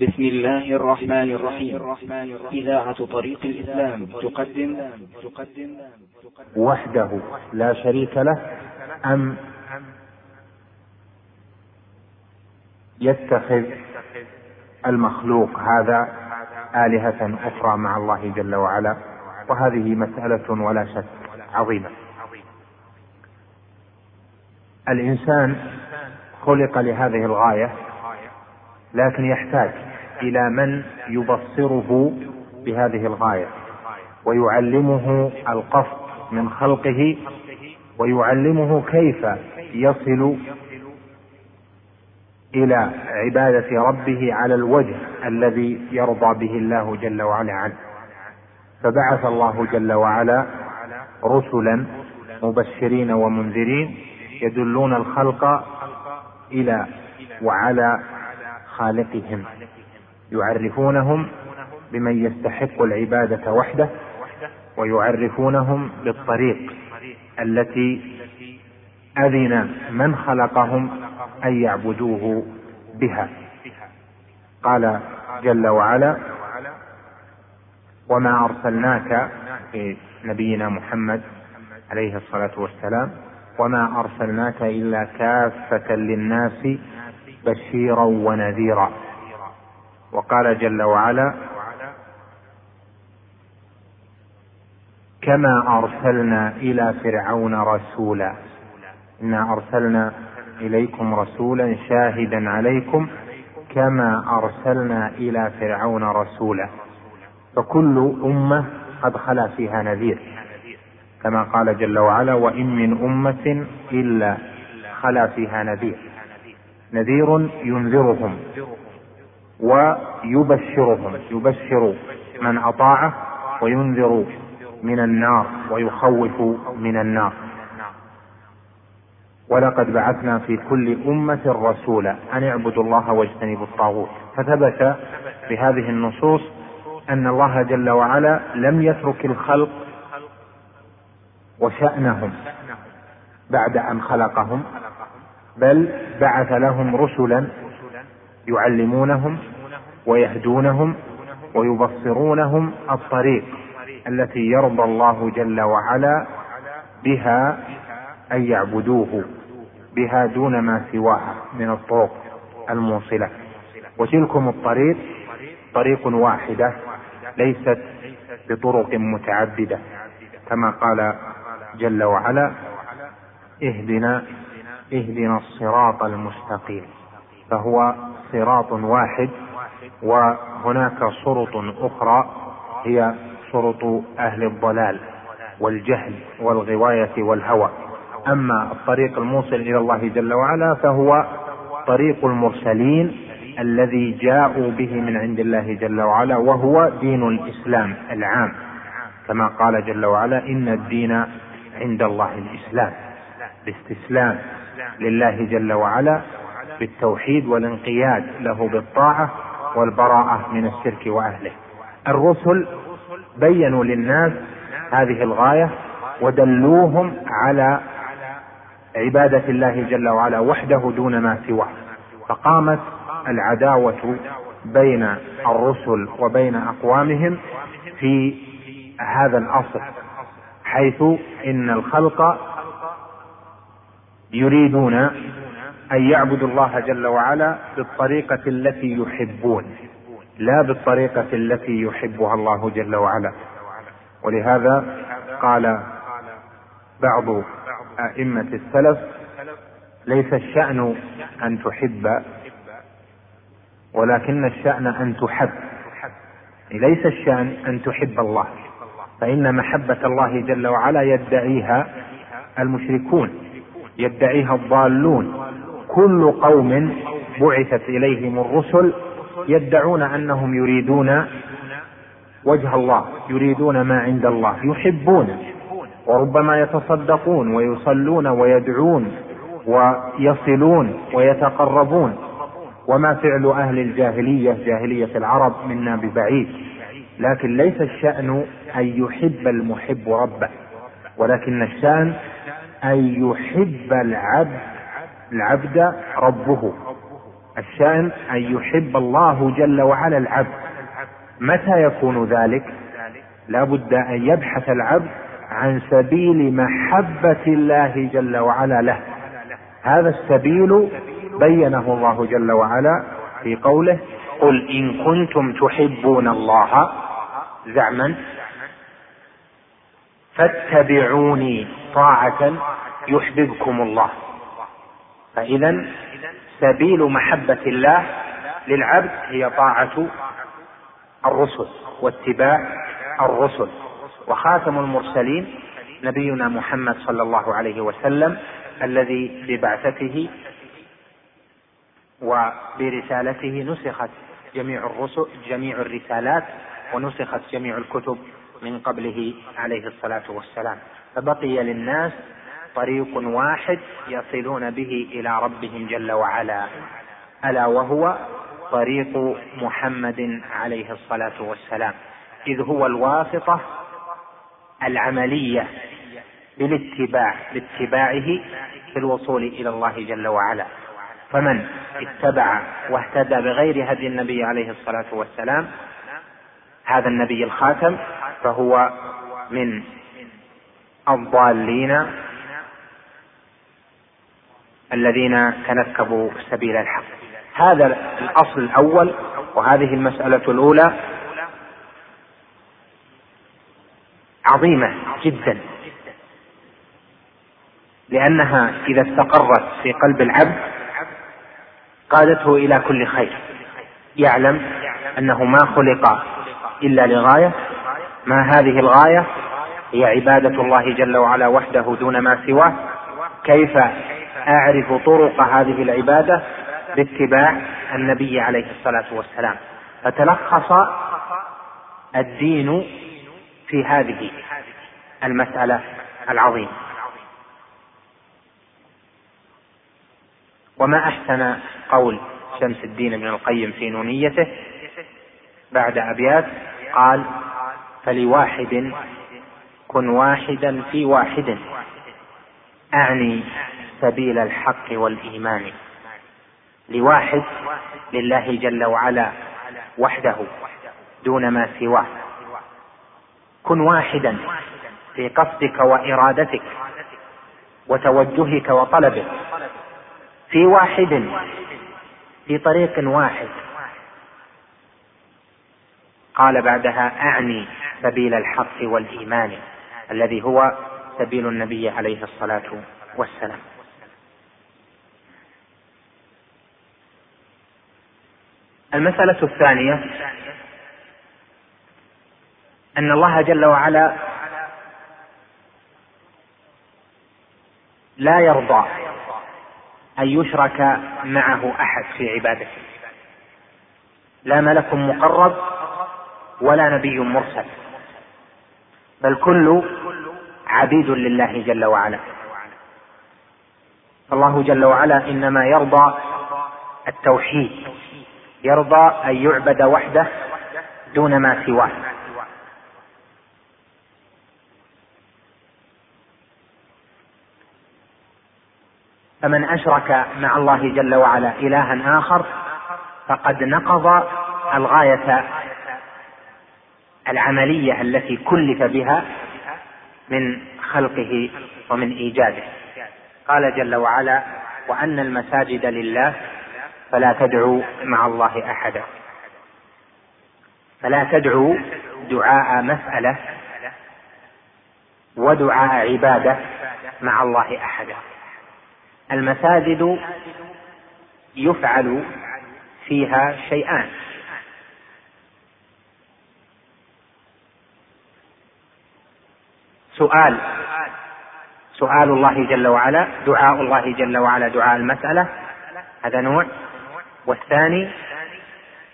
بسم الله الرحمن الرحيم. إذاعة طريق الإسلام تقدم. تقدم. وحده لا شريك له أم يتخذ المخلوق هذا آلهة أخرى مع الله جل وعلا؟ وهذه مسألة ولا شك عظيمة. الإنسان خلق لهذه الغاية لكن يحتاج إلى من يبصره بهذه الغاية ويعلمه القصد من خلقه ويعلمه كيف يصل إلى عبادة ربه على الوجه الذي يرضى به الله جل وعلا عنه. فبعث الله جل وعلا رسلا مبشرين ومنذرين يدلون الخلق إلى وعلى خالقهم. يعرفونهم بمن يستحق العبادة وحده ويعرفونهم بالطريق التي أذن من خلقهم أن يعبدوه بها. قال جل وعلا وما أرسلناك في نبينا محمد عليه الصلاة والسلام وما أرسلناك إلا كافة للناس بشيرا ونذيرا. وقال جل وعلا كما أرسلنا إلى فرعون رسولا. إنا أرسلنا إليكم رسولا شاهدا عليكم كما أرسلنا إلى فرعون رسولا. فكل أمة قد خلا فيها نذير. كما قال جل وعلا وإن من أمة إلا خلا فيها نذير. نذير ينذرهم. ويبشرهم يبشر من أطاعه وينذر من النار ويخوف من النار. ولقد بعثنا في كل أمة رسولا أن اعبدوا الله واجتنبوا الطاغوت. فثبت بهذه النصوص أن الله جل وعلا لم يترك الخلق وشأنهم بعد أن خلقهم بل بعث لهم رسلا يعلمونهم ويهدونهم ويبصرونهم الطريق التي يرضى الله جل وعلا بها أن يعبدوه بها دون ما سواها من الطرق الموصلة. وتلكم الطريق طريق واحدة ليست بطرق متعددة كما قال جل وعلا اهدنا اهدنا الصراط المستقيم فهو صراط واحد وهناك صرط أخرى هي شرط أهل الضلال والجهل والغواية والهوى. أما الطريق الموصل إلى الله جل وعلا فهو طريق المرسلين الذي جاءوا به من عند الله جل وعلا وهو دين الإسلام العام. كما قال جل وعلا إن الدين عند الله الإسلام باستسلام لله جل وعلا بالتوحيد والانقياد له بالطاعة والبراءة من الشرك وأهله. الرسل بينوا للناس هذه الغاية ودلوهم على عبادة الله جل وعلا وحده دون ما سواه. فقامت العداوة بين الرسل وبين أقوامهم في هذا الأصل حيث إن الخلق يريدون أن يعبدوا الله جل وعلا بالطريقة التي يحبون لا بالطريقة التي يحبها الله جل وعلا. ولهذا قال بعض أئمة السلف ليس الشأن أن تحب ولكن الشأن أن تحب. ليس الشأن أن تحب الله فإن محبة الله جل وعلا يدعيها المشركون يدعيها الضالون. كل قوم بعثت إليهم الرسل يدعون أنهم يريدون وجه الله يريدون ما عند الله يحبون وربما يتصدقون ويصلون ويدعون ويصلون ويتقربون. وما فعل أهل الجاهلية جاهلية العرب منا ببعيد. لكن ليس الشأن أن يحب المحب ربه ولكن الشأن أن يحب العبد العبد ربه. الشأن أن يحب الله جل وعلا العبد. متى يكون ذلك؟ لا بد أن يبحث العبد عن سبيل محبة الله جل وعلا له. هذا السبيل بينه الله جل وعلا في قوله قل إن كنتم تحبون الله زعما فاتبعوني طاعة يحببكم الله. فإذا سبيل محبة الله للعبد هي طاعة الرسل واتباع الرسل. وخاتم المرسلين نبينا محمد صلى الله عليه وسلم الذي ببعثته وبرسالته نسخت جميع الرسل جميع الرسالات ونسخت جميع الكتب من قبله عليه الصلاة والسلام. فبقي للناس طريق واحد يصلون به إلى ربهم جل وعلا. ألا وهو طريق محمد عليه الصلاة والسلام. إذ هو الواسطة العملية بالاتباع باتباعه في الوصول إلى الله جل وعلا. فمن اتبع واهتدى بغير هدي النبي عليه الصلاة والسلام هذا النبي الخاتم فهو من الضالين الذين تنكبوا سبيل الحق. هذا الأصل الأول وهذه المسألة الأولى عظيمة جدا. لأنها إذا استقرت في قلب العبد قادته إلى كل خير. يعلم أنه ما خلق إلا لغاية ما هذه الغاية هي عبادة الله جل وعلا وحده دون ما سواه. كيف أعرف طرق هذه العبادة باتباع النبي عليه الصلاة والسلام. فتلخص الدين في هذه المسألة العظيمة. وما أحسن قول شمس الدين ابن القيم في نونيته بعد أبيات؟ قال فلواحد كن واحدا في واحد. أعني سبيل الحق والإيمان. لواحد لله جل وعلا وحده دون ما سواه. كن واحدا في قصدك وإرادتك وتوجهك وطلبك. في واحد في طريق واحد. قال بعدها أعني سبيل الحق والإيمان الذي هو سبيل النبي عليه الصلاة والسلام. المسألة الثانية أن الله جل وعلا لا يرضى أن يشرك معه أحد في عبادته. لا ملك مقرب ولا نبي مرسل بل كل عبيد لله جل وعلا. الله جل وعلا إنما يرضى التوحيد. يرضى أن يعبد وحده دون ما سواه. فمن أشرك مع الله جل وعلا إلها آخر فقد نقض الغاية العملية التي كلف بها من خلقه ومن إيجاده. قال جل وعلا وأن المساجد لله فلا تدعوا مع الله أحدا. فلا تدعوا دعاء مسألة ودعاء عبادة مع الله أحدا. المساجد يفعل فيها شيئان. سؤال. سؤال الله جل وعلا دعاء الله جل وعلا دعاء المسألة هذا نوع. والثاني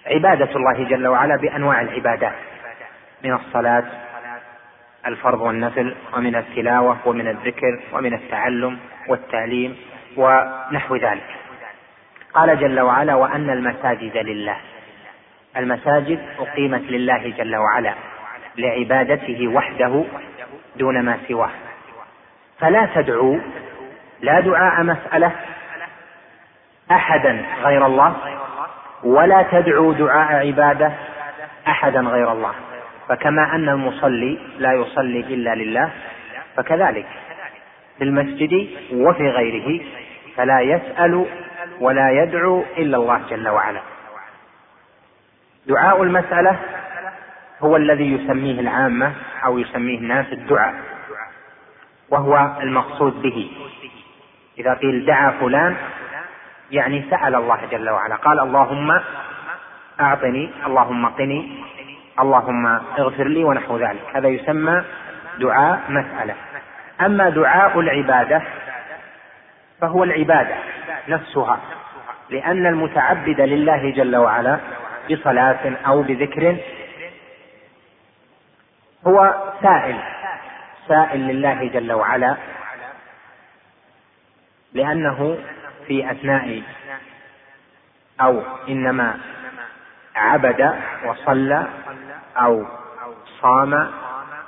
عبادة الله جل وعلا بأنواع العبادات من الصلاة الفرض والنفل ومن التلاوة ومن الذكر ومن التعلم والتعليم ونحو ذلك. قال جل وعلا وأن المساجد لله. المساجد أقيمت لله جل وعلا لعبادته وحده دون ما سواه. فلا تدعوا لا دعاء مسألة أحدا غير الله ولا تدعو دعاء عبادة أحدا غير الله. فكما أن المصلي لا يصلي إلا لله فكذلك في المسجد وفي غيره فلا يسأل ولا يدعو إلا الله جل وعلا. دعاء المسألة هو الذي يسميه العامة أو يسميه الناس الدعاء وهو المقصود به. إذا قيل دعا فلان يعني سأل الله جل وعلا. قال اللهم أعطني اللهم قني اللهم اغفر لي ونحو ذلك. هذا يسمى دعاء مسألة. أما دعاء العبادة فهو العبادة نفسها لأن المتعبد لله جل وعلا بصلاة أو بذكر هو سائل سائل لله جل وعلا لأنه في أثناء أو إنما عبد وصلى أو صام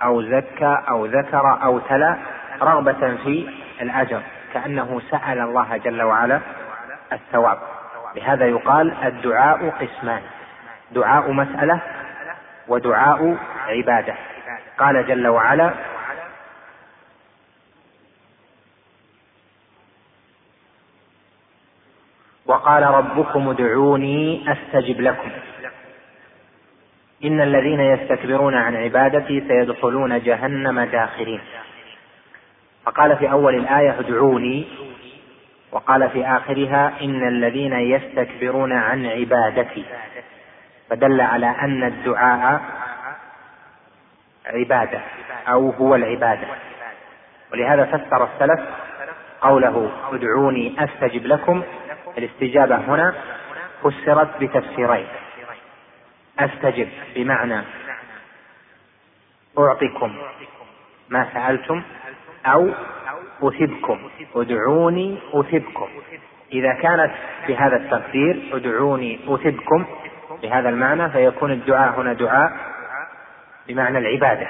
أو زكى أو ذكر أو تلا رغبة في الأجر كأنه سأل الله جل وعلا الثواب. لهذا يقال الدعاء قسمان دعاء مسألة ودعاء عبادة. قال جل وعلا وقال ربكم ادعوني أستجب لكم. إن الذين يستكبرون عن عبادتي سيدخلون جهنم داخرين. فقال في أول الآية ادعوني. وقال في آخرها إن الذين يستكبرون عن عبادتي. فدل على أن الدعاء عبادة أو هو العبادة. ولهذا فسر السلف قوله ادعوني أستجب لكم الاستجابة هنا فسرت بتفسيرين. أستجب بمعنى اعطكم ما سألتم أو أثبكم. ادعوني أثبكم. إذا كانت بهذا التقدير ادعوني أثبكم بهذا المعنى فيكون الدعاء هنا دعاء بمعنى العبادة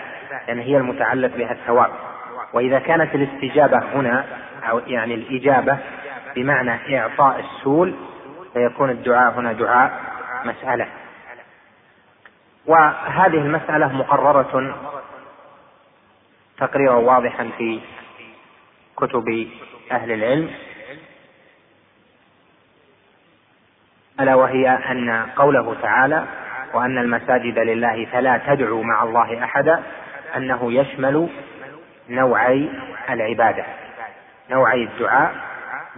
لأن هي المتعلق بها الثواب. وإذا كانت الاستجابة هنا أو يعني الإجابة بمعنى إعطاء السول فيكون الدعاء هنا دعاء مسألة. وهذه المسألة مقررة تقريرا واضحا في كتب أهل العلم. ألا وهي أن قوله تعالى وأن المساجد لله فلا تدعوا مع الله أحدا أنه يشمل نوعي العبادة نوعي الدعاء.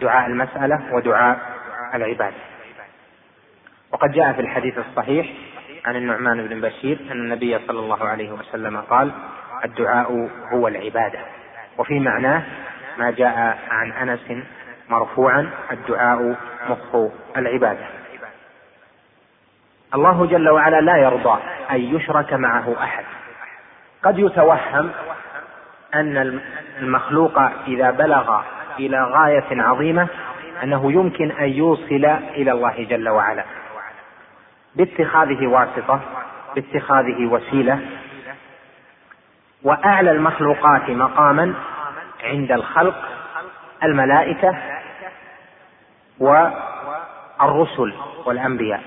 دعاء المسألة ودعاء العبادة. وقد جاء في الحديث الصحيح عن النعمان بن بشير أن النبي صلى الله عليه وسلم قال الدعاء هو العبادة وفي معناه ما جاء عن أنس مرفوعا الدعاء مخ العبادة الله جل وعلا لا يرضى أن يشرك معه أحد. قد يتوهم أن المخلوق إذا بلغ إلى غاية عظيمة أنه يمكن أن يوصل إلى الله جل وعلا. باتخاذه واسطة باتخاذه وسيلة وأعلى المخلوقات مقاما عند الخلق الملائكة والرسل والأنبياء.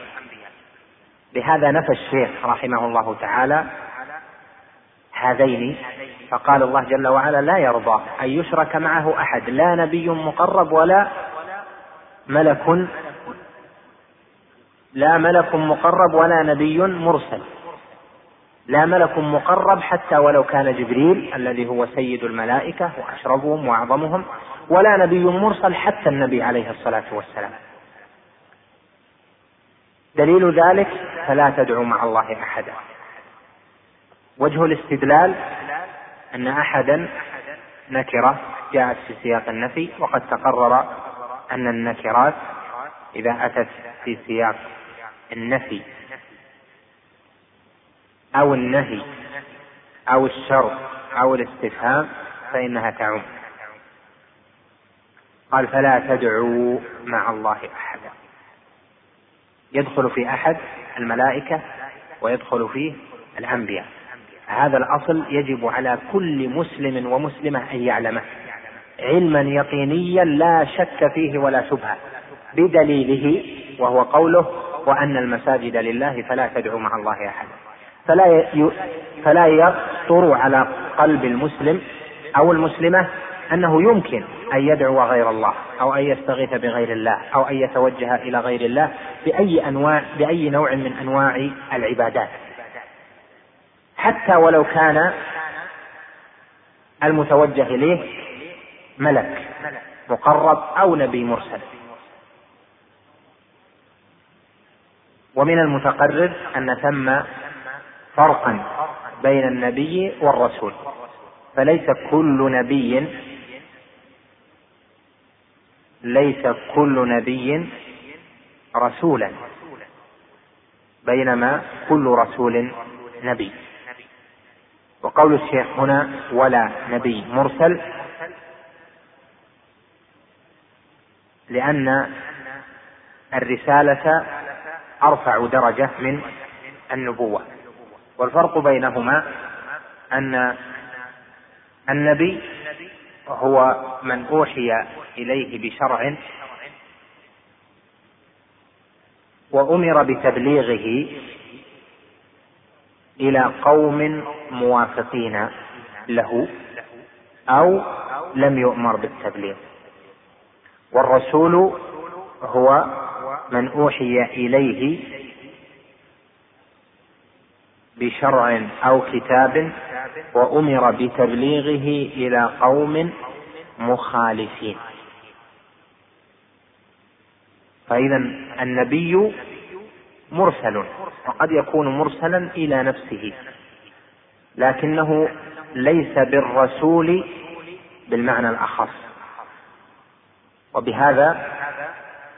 لهذا نفى الشيخ رحمه الله تعالى هذين فقال الله جل وعلا لا يرضى أن يشرك معه أحد لا نبي مقرب ولا ملك لا ملك مقرب ولا نبي مرسل. لا ملك مقرب حتى ولو كان جبريل الذي هو سيد الملائكة وأشرفهم وأعظمهم ولا نبي مرسل حتى النبي عليه الصلاة والسلام. دليل ذلك فلا تدعو مع الله أحدا. وجه الاستدلال أن أحدا نكرة جاءت في سياق النفي وقد تقرر أن النكرات إذا أتت في سياق النفي أو النهي أو الشر أو الاستفهام فإنها تعم. قال فلا تدعوا مع الله أحدا. يدخل في أحد الملائكة ويدخل فيه الأنبياء. هذا الأصل يجب على كل مسلم ومسلمة أن يعلمه. علما يقينيا لا شك فيه ولا شبهة. بدليله وهو قوله وأن المساجد لله فلا تدعوا مع الله أحدا فلا. فلا يخطر على قلب المسلم أو المسلمة أنه يمكن أن يدعو غير الله أو أن يستغيث بغير الله أو أن يتوجه إلى غير الله بأي أنواع بأي نوع من أنواع العبادات. حتى ولو كان المتوجه إليه ملك مقرب أو نبي مرسل. ومن المتقرر أن ثم فرقا بين النبي والرسول. فليس كل نبي ليس كل نبي رسولا بينما كل رسول نبي. وقول الشيخ هنا ولا نبي مرسل. لأن الرسالة أرفع درجة من النبوة. والفرق بينهما أن النبي هو من أوحي إليه بشرع وأمر بتبليغه إلى قوم موافقين له أو لم يؤمر بالتبليغ. والرسول هو من أوحي إليه بشرع أو كتاب وأمر بتبليغه إلى قوم مخالفين. فإذا النبي مرسل وقد يكون مرسلا إلى نفسه لكنه ليس بالرسول بالمعنى الأخص. وبهذا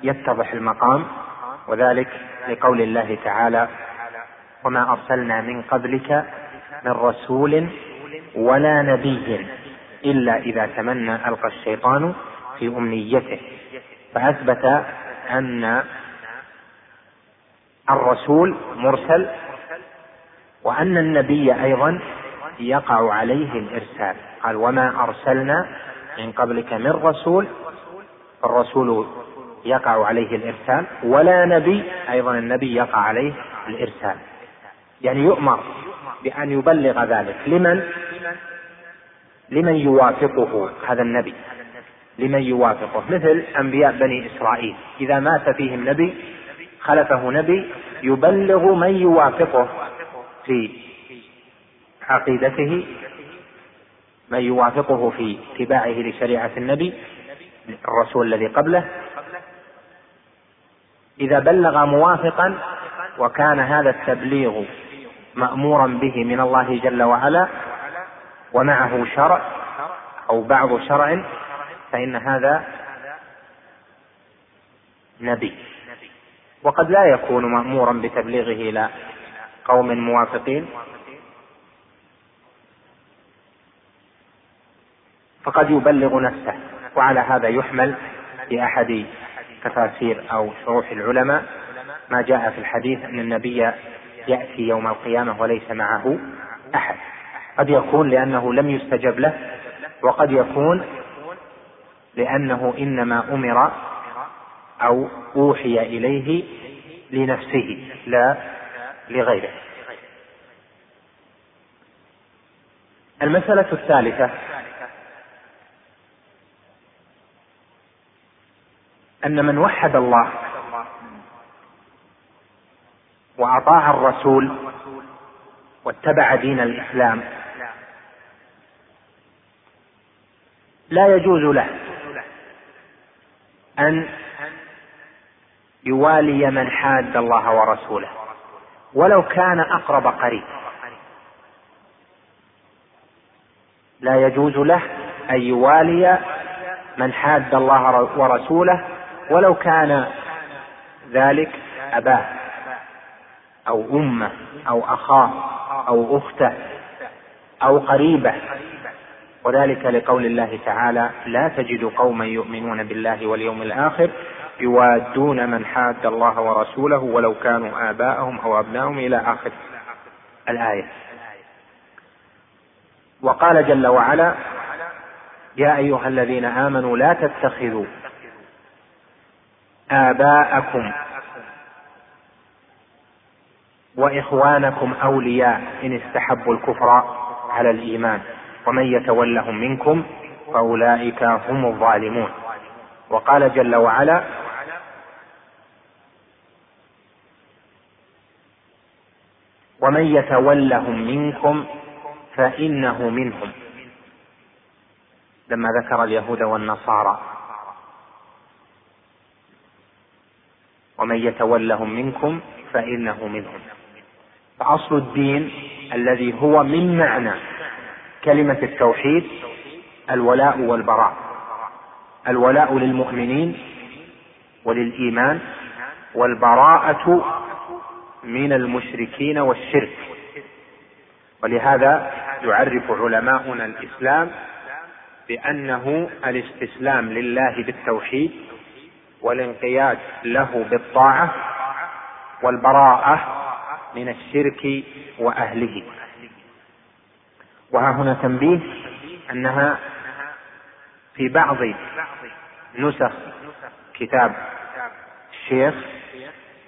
يتضح المقام وذلك لقول الله تعالى وما أرسلنا من قبلك من رسول ولا نبي إلا إذا تمنى ألقى الشيطان في أمنيته فأثبت أن الرسول مرسل وأن النبي أيضا يقع عليه الإرسال. قال وما أرسلنا من قبلك من رسول. الرسول يقع عليه الإرسال ولا نبي أيضا النبي يقع عليه الإرسال. يعني يؤمر بأن يبلغ ذلك. لمن؟ لمن يوافقه هذا النبي. لمن يوافقه؟ مثل أنبياء بني إسرائيل. إذا مات فيهم نبي خلفه نبي يبلغ من يوافقه في عقيدته من يوافقه في اتباعه لشريعة النبي الرسول الذي قبله. إذا بلغ موافقا وكان هذا التبليغ مأمورا به من الله جل وعلا ومعه شرع أو بعض شرع فإن هذا نبي. وقد لا يكون مأمورا بتبليغه إلى قوم موافقين. فقد يبلغ نفسه وعلى هذا يحمل في أحد تفاسير أو شروح العلماء. ما جاء في الحديث أن النبي يأتي يوم القيامة وليس معه أحد. قد يكون لأنه لم يستجب له وقد يكون لأنه إنما أمر أو أوحي إليه لنفسه لا لغيره. المسألة الثالثة أن من وحد الله وأطاع الرسول واتبع دين الإسلام لا يجوز له أن يوالي من حاد الله ورسوله. ولو كان أقرب قريب. لا يجوز له أن يوالي من حاد الله ورسوله ولو كان ذلك أباه أو أمة أو أخاه أو أخته أو قريبة. وذلك لقول الله تعالى لا تجد قوما يؤمنون بالله واليوم الآخر يوادون من حاد الله ورسوله ولو كانوا آباءهم أو أبناءهم إلى آخر الآية. وقال جل وعلا يا أيها الذين آمنوا لا تتخذوا آباءكم وإخوانكم أولياء إن استحبوا الكفر على الإيمان. ومن يتولهم منكم فأولئك هم الظالمون. وقال جل وعلا ومن يتولهم منكم فإنه منهم. لما ذكر اليهود والنصارى. ومن يتولهم منكم فإنه منهم. فأصل الدين الذي هو من معنى كلمة التوحيد الولاء والبراء. الولاء للمؤمنين وللإيمان والبراءة من المشركين والشرك. ولهذا يعرف علماؤنا الإسلام بأنه الاستسلام لله بالتوحيد والانقياد له بالطاعة والبراءة من الشرك وأهله. وها هنا تنبيه أنها في بعض نسخ كتاب الشيخ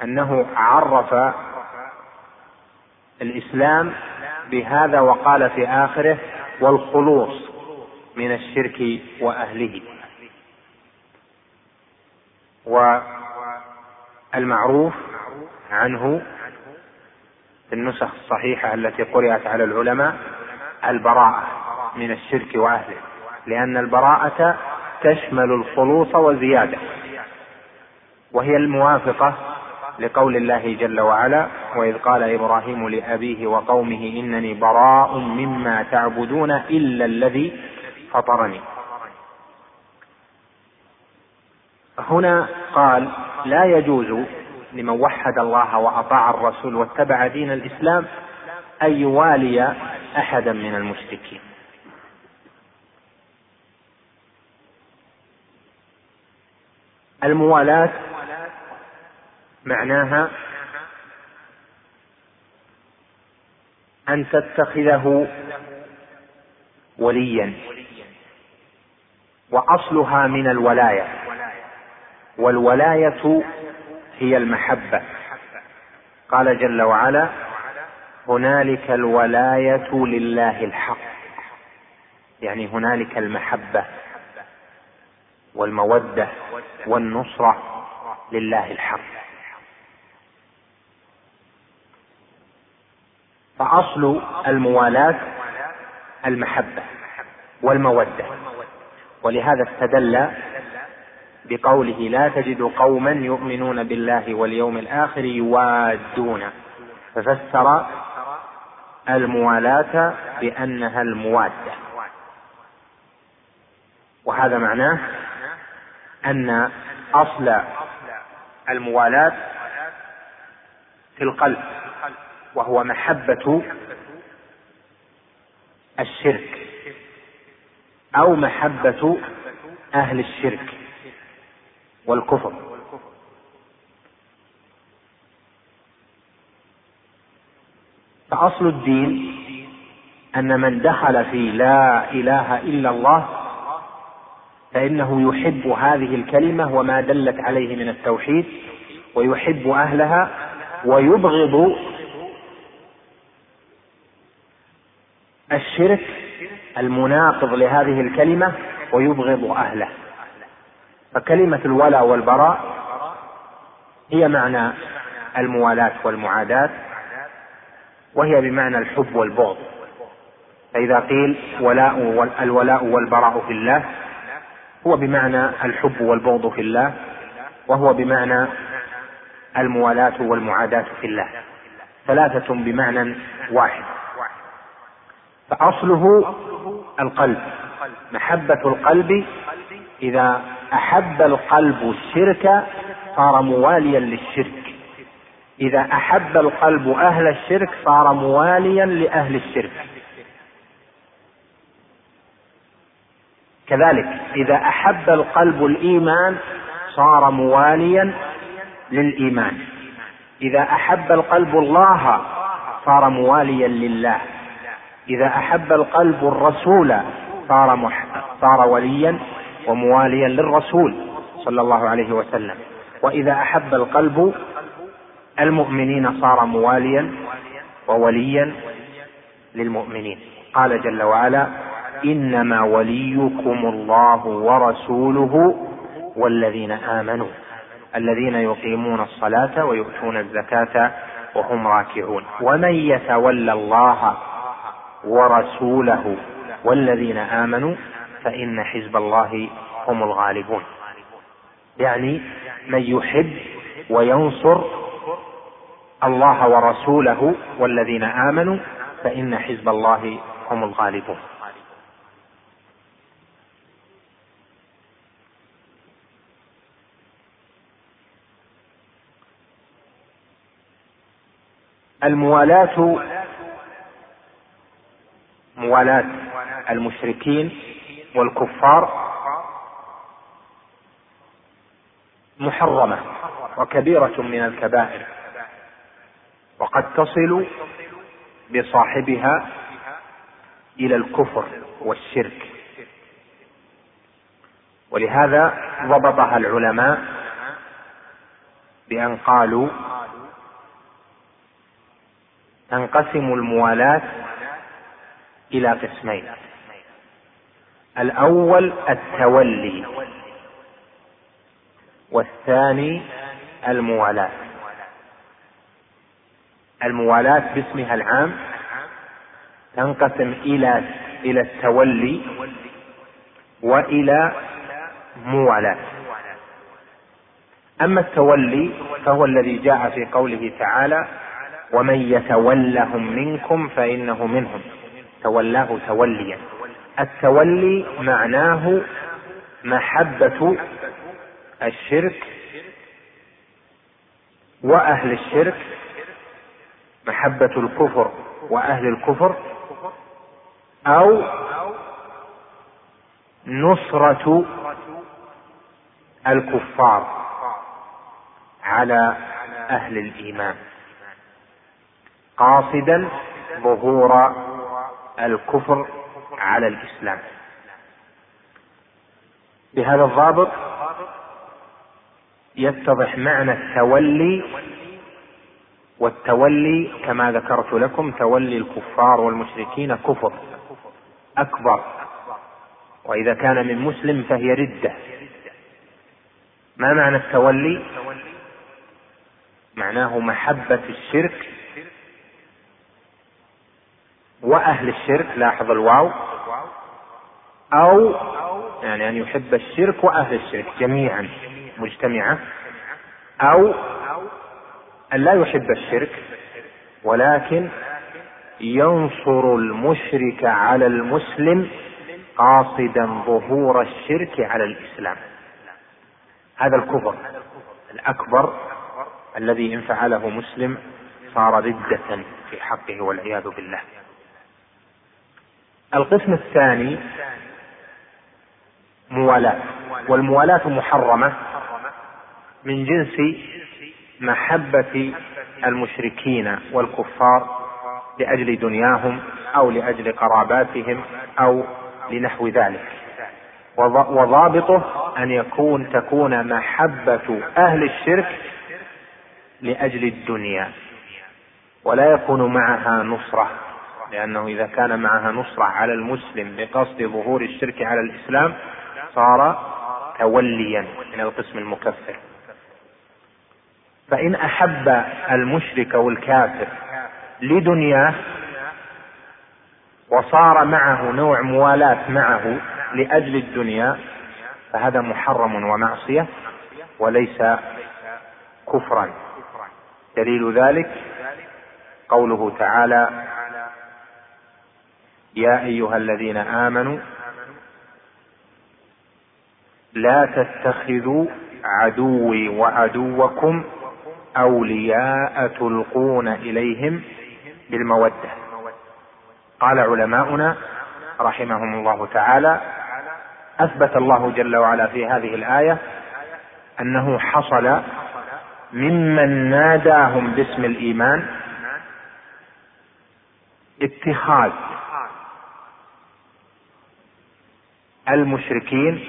أنه عرف الإسلام بهذا وقال في آخره والخلوص من الشرك وأهله. والمعروف عنه في النسخ الصحيحة التي قرأت على العلماء البراءة من الشرك وأهله لأن البراءة تشمل الخلوص وزيادة وهي الموافقة لقول الله جل وعلا وإذ قال إبراهيم لأبيه وقومه إنني براء مما تعبدون إلا الذي فطرني. هنا قال لا يجوز لمن وحد الله وأطاع الرسول واتبع دين الإسلام أن يوالي أحدا من المشركين. الموالاه معناها أن تتخذه وليا. وأصلها من الولاية. والولاية هي المحبة. قال جل وعلا هنالك الولاية لله الحق. يعني هنالك المحبة والمودة والنصرة لله الحق. فأصل الموالاة المحبة والمودة. ولهذا استدل بقوله لا تجد قوما يؤمنون بالله واليوم الآخر يوادون. ففسر الموالاة بأنها الموادة. وهذا معناه أن أصل الموالاة في القلب. وهو محبة الشرك أو محبة أهل الشرك والكفر. فأصل الدين أن من دخل في لا إله إلا الله فإنه يحب هذه الكلمة وما دلت عليه من التوحيد ويحب أهلها ويبغض الشرك المناقض لهذه الكلمة ويبغض أهله. فكلمة الولاء والبراء هي معنى الموالاة والمعاداة وهي بمعنى الحب والبغض. فإذا قيل ولاء الولاء والبراء في الله هو بمعنى الحب والبغض في الله وهو بمعنى الموالاة والمعاداة في الله. ثلاثة بمعنى واحد. فأصله القلب محبة القلب. إذا أحب القلب الشرك صار مواليا للشرك. إذا أحب القلب أهل الشرك صار مواليا لأهل الشرك. كذلك إذا أحب القلب الإيمان صار مواليا للإيمان. إذا أحب القلب الله صار مواليا لله. إذا أحب القلب الرسول صار مح... صار وليا ومواليا للرسول صلى الله عليه وسلم. وإذا أحب القلب المؤمنين صار مواليا ووليا للمؤمنين. قال جل وعلا إنما وليكم الله ورسوله والذين آمنوا الذين يقيمون الصلاة ويؤتون الزكاة وهم راكعون. ومن يتولى الله ورسوله والذين آمنوا فإن حزب الله هم الغالبون. يعني من يحب وينصر الله ورسوله والذين آمنوا فإن حزب الله هم الغالبون. الموالاة موالاة المشركين والكفار محرمة وكبيرة من الكبائر وقد تصل بصاحبها إلى الكفر والشرك. ولهذا ضبطها العلماء بأن قالوا تنقسم الموالاة إلى قسمين. الأول التولي والثاني الموالاة. الموالاة باسمها العام تنقسم إلى إلى التولي وإلى موالاة. أما التولي فهو الذي جاء في قوله تعالى ومن يتولهم منكم فإنه منهم. تولاه توليا. التولي معناه محبة الشرك وأهل الشرك محبة الكفر وأهل الكفر أو نصرة الكفار على أهل الإيمان. قاصدا ظهور الكفر على الإسلام. بهذا الضابط يتضح معنى التولي والتولي كما ذكرت لكم تولي الكفار والمشركين كفر أكبر. وإذا كان من مسلم فهي ردة. ما معنى التولي؟ معناه محبة الشرك وأهل الشرك لاحظ الواو أو يعني أن يحب الشرك وأهل الشرك جميعا مجتمعه أو أن لا يحب الشرك ولكن ينصر المشرك على المسلم قاصدا ظهور الشرك على الإسلام. هذا الكفر الأكبر الذي إن فعله مسلم صار رده في حقه والعياذ بالله. القسم الثاني موالاة والموالاة محرمة من جنس محبة المشركين والكفار لأجل دنياهم أو لأجل قراباتهم أو لنحو ذلك. وضابطه أن يكون تكون محبة أهل الشرك لأجل الدنيا ولا يكون معها نصرة. لأنه إذا كان معها نصرة على المسلم بقصد ظهور الشرك على الإسلام صار توليا من القسم المكفر. فإن أحب المشرك والكافر لدنياه وصار معه نوع موالاة معه لأجل الدنيا فهذا محرم ومعصية وليس كفرا. دليل ذلك قوله تعالى يا أيها الذين آمنوا لا تتخذوا عدوي وعدوكم أولياء تلقون إليهم بالمودة. قال علماؤنا رحمهم الله تعالى أثبت الله جل وعلا في هذه الآية أنه حصل ممن ناداهم باسم الإيمان اتخاذ المشركين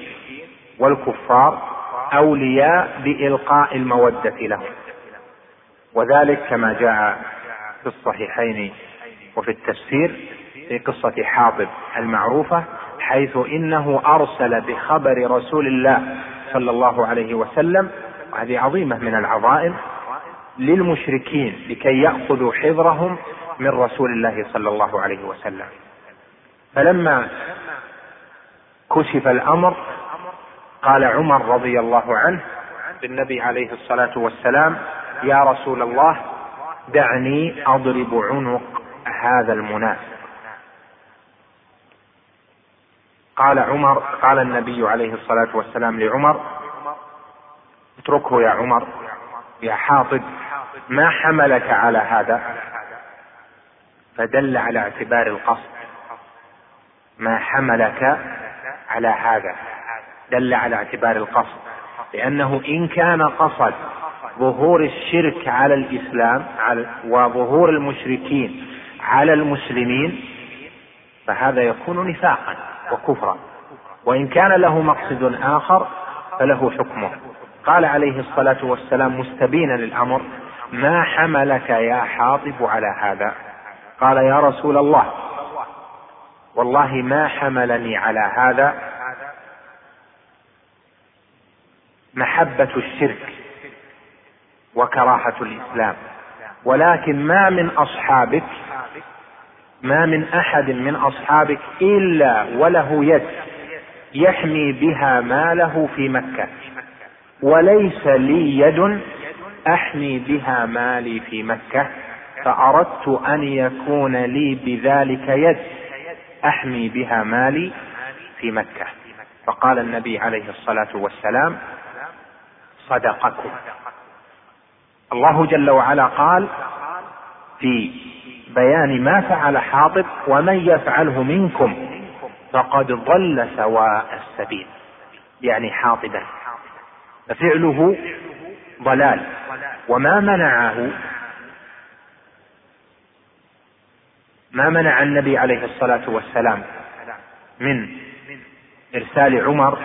والكفار أولياء بإلقاء المودة لهم. وذلك كما جاء في الصحيحين وفي التفسير في قصة حاطب المعروفة حيث إنه أرسل بخبر رسول الله صلى الله عليه وسلم وهذه عظيمة من العظائم للمشركين لكي يأخذوا حذرهم من رسول الله صلى الله عليه وسلم. فلما كشف الأمر قال عمر رضي الله عنه للنبي عليه الصلاة والسلام يا رسول الله دعني أضرب عنق هذا المنافق قال عمر قال النبي عليه الصلاة والسلام لعمر اتركه يا عمر يا حاطب ما حملك على هذا؟ فدل على اعتبار القصد. ما حملك على هذا دل على اعتبار القصد. لأنه إن كان قصد ظهور الشرك على الإسلام وظهور المشركين على المسلمين فهذا يكون نفاقا وكفرا. وإن كان له مقصد آخر فله حكمه. قال عليه الصلاة والسلام مستبينا للأمر ما حملك يا حاطب على هذا؟ قال يا رسول الله والله ما حملني على هذا محبة الشرك وكراهة الإسلام. ولكن ما من أصحابك ما من أحد من أصحابك إلا وله يد يحمي بها ماله في مكة. وليس لي يد أحمي بها مالي في مكة. فأردت أن يكون لي بذلك يد. أحمي بها مالي في مكة. فقال النبي عليه الصلاة والسلام صدقكم. الله جل وعلا قال في بيان ما فعل حاطب ومن يفعله منكم فقد ضل سواء السبيل. يعني حاطبا. ففعله ضلال. وما منعه ما منع النبي عليه الصلاة والسلام من إرسال عمر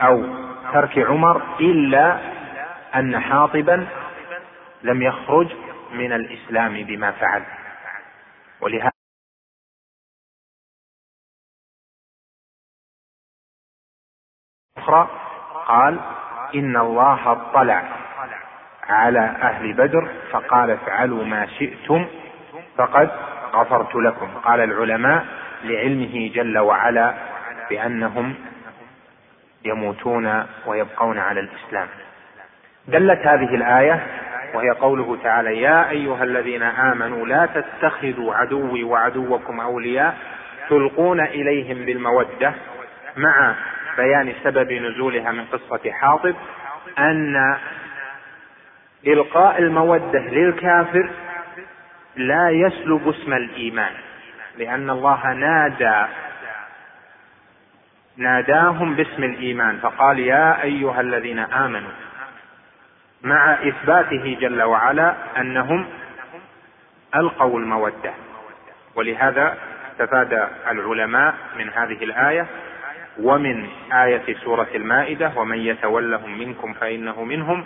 أو ترك عمر إلا أن حاطبا لم يخرج من الإسلام بما فعل. ولهذا أخرى قال إن الله اطلع على أهل بدر فقال افعلوا ما شئتم فقد غفرت لكم. قال العلماء لعلمه جل وعلا بأنهم يموتون ويبقون على الإسلام. دلت هذه الآية وهي قوله تعالى يا أيها الذين آمنوا لا تتخذوا عدوي وعدوكم أولياء تلقون إليهم بالمودة مع بيان سبب نزولها من قصة حاطب أن إلقاء المودة للكافر لا يسلب اسم الإيمان لأن الله نادى ناداهم باسم الإيمان فقال يا أيها الذين آمنوا مع إثباته جل وعلا أنهم ألقوا المودة. ولهذا استفاد العلماء من هذه الآية ومن آية سورة المائدة ومن يتولهم منكم فإنه منهم.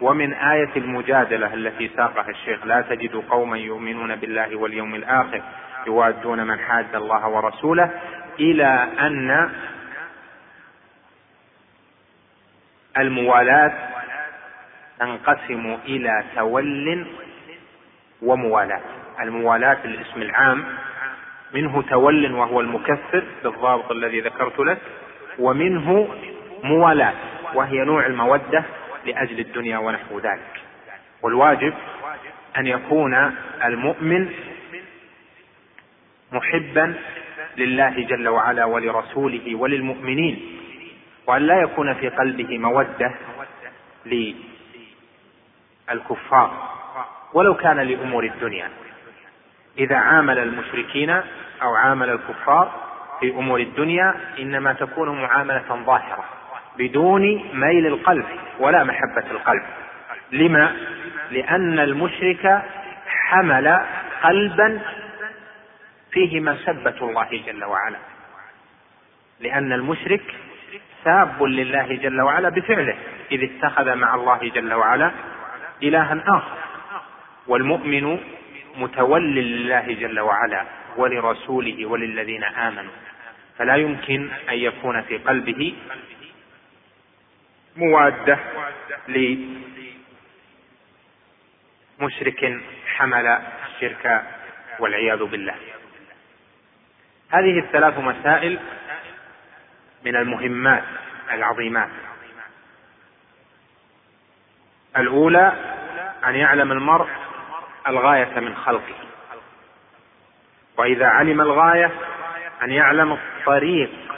ومن آية المجادلة التي ساقها الشيخ لا تجد قوما يؤمنون بالله واليوم الآخر يوادون من حاد الله ورسوله إلى أن الموالاة تنقسم إلى تول وموالاة. الموالاة الاسم العام منه تول وهو المكفر بالضابط الذي ذكرت لك ومنه موالاة وهي نوع المودة لأجل الدنيا ونحو ذلك. والواجب أن يكون المؤمن محبا لله جل وعلا ولرسوله وللمؤمنين وأن لا يكون في قلبه مودة للكفار ولو كان لأمور الدنيا. إذا عامل المشركين أو عامل الكفار في أمور الدنيا إنما تكون معاملة ظاهرة. بدون ميل القلب ولا محبة القلب. لما؟ لأن المشرك حمل قلبا فيه مسبة الله جل وعلا. لأن المشرك ساب لله جل وعلا بفعله إذ اتخذ مع الله جل وعلا إلها آخر. والمؤمن متول لله جل وعلا ولرسوله وللذين آمنوا. فلا يمكن أن يكون في قلبه مواده لمشرك حمل الشرك والعياذ بالله. هذه الثلاث مسائل من المهمات العظيمات. الأولى أن يعلم المرء الغاية من خلقه. وإذا علم الغاية أن يعلم الطريق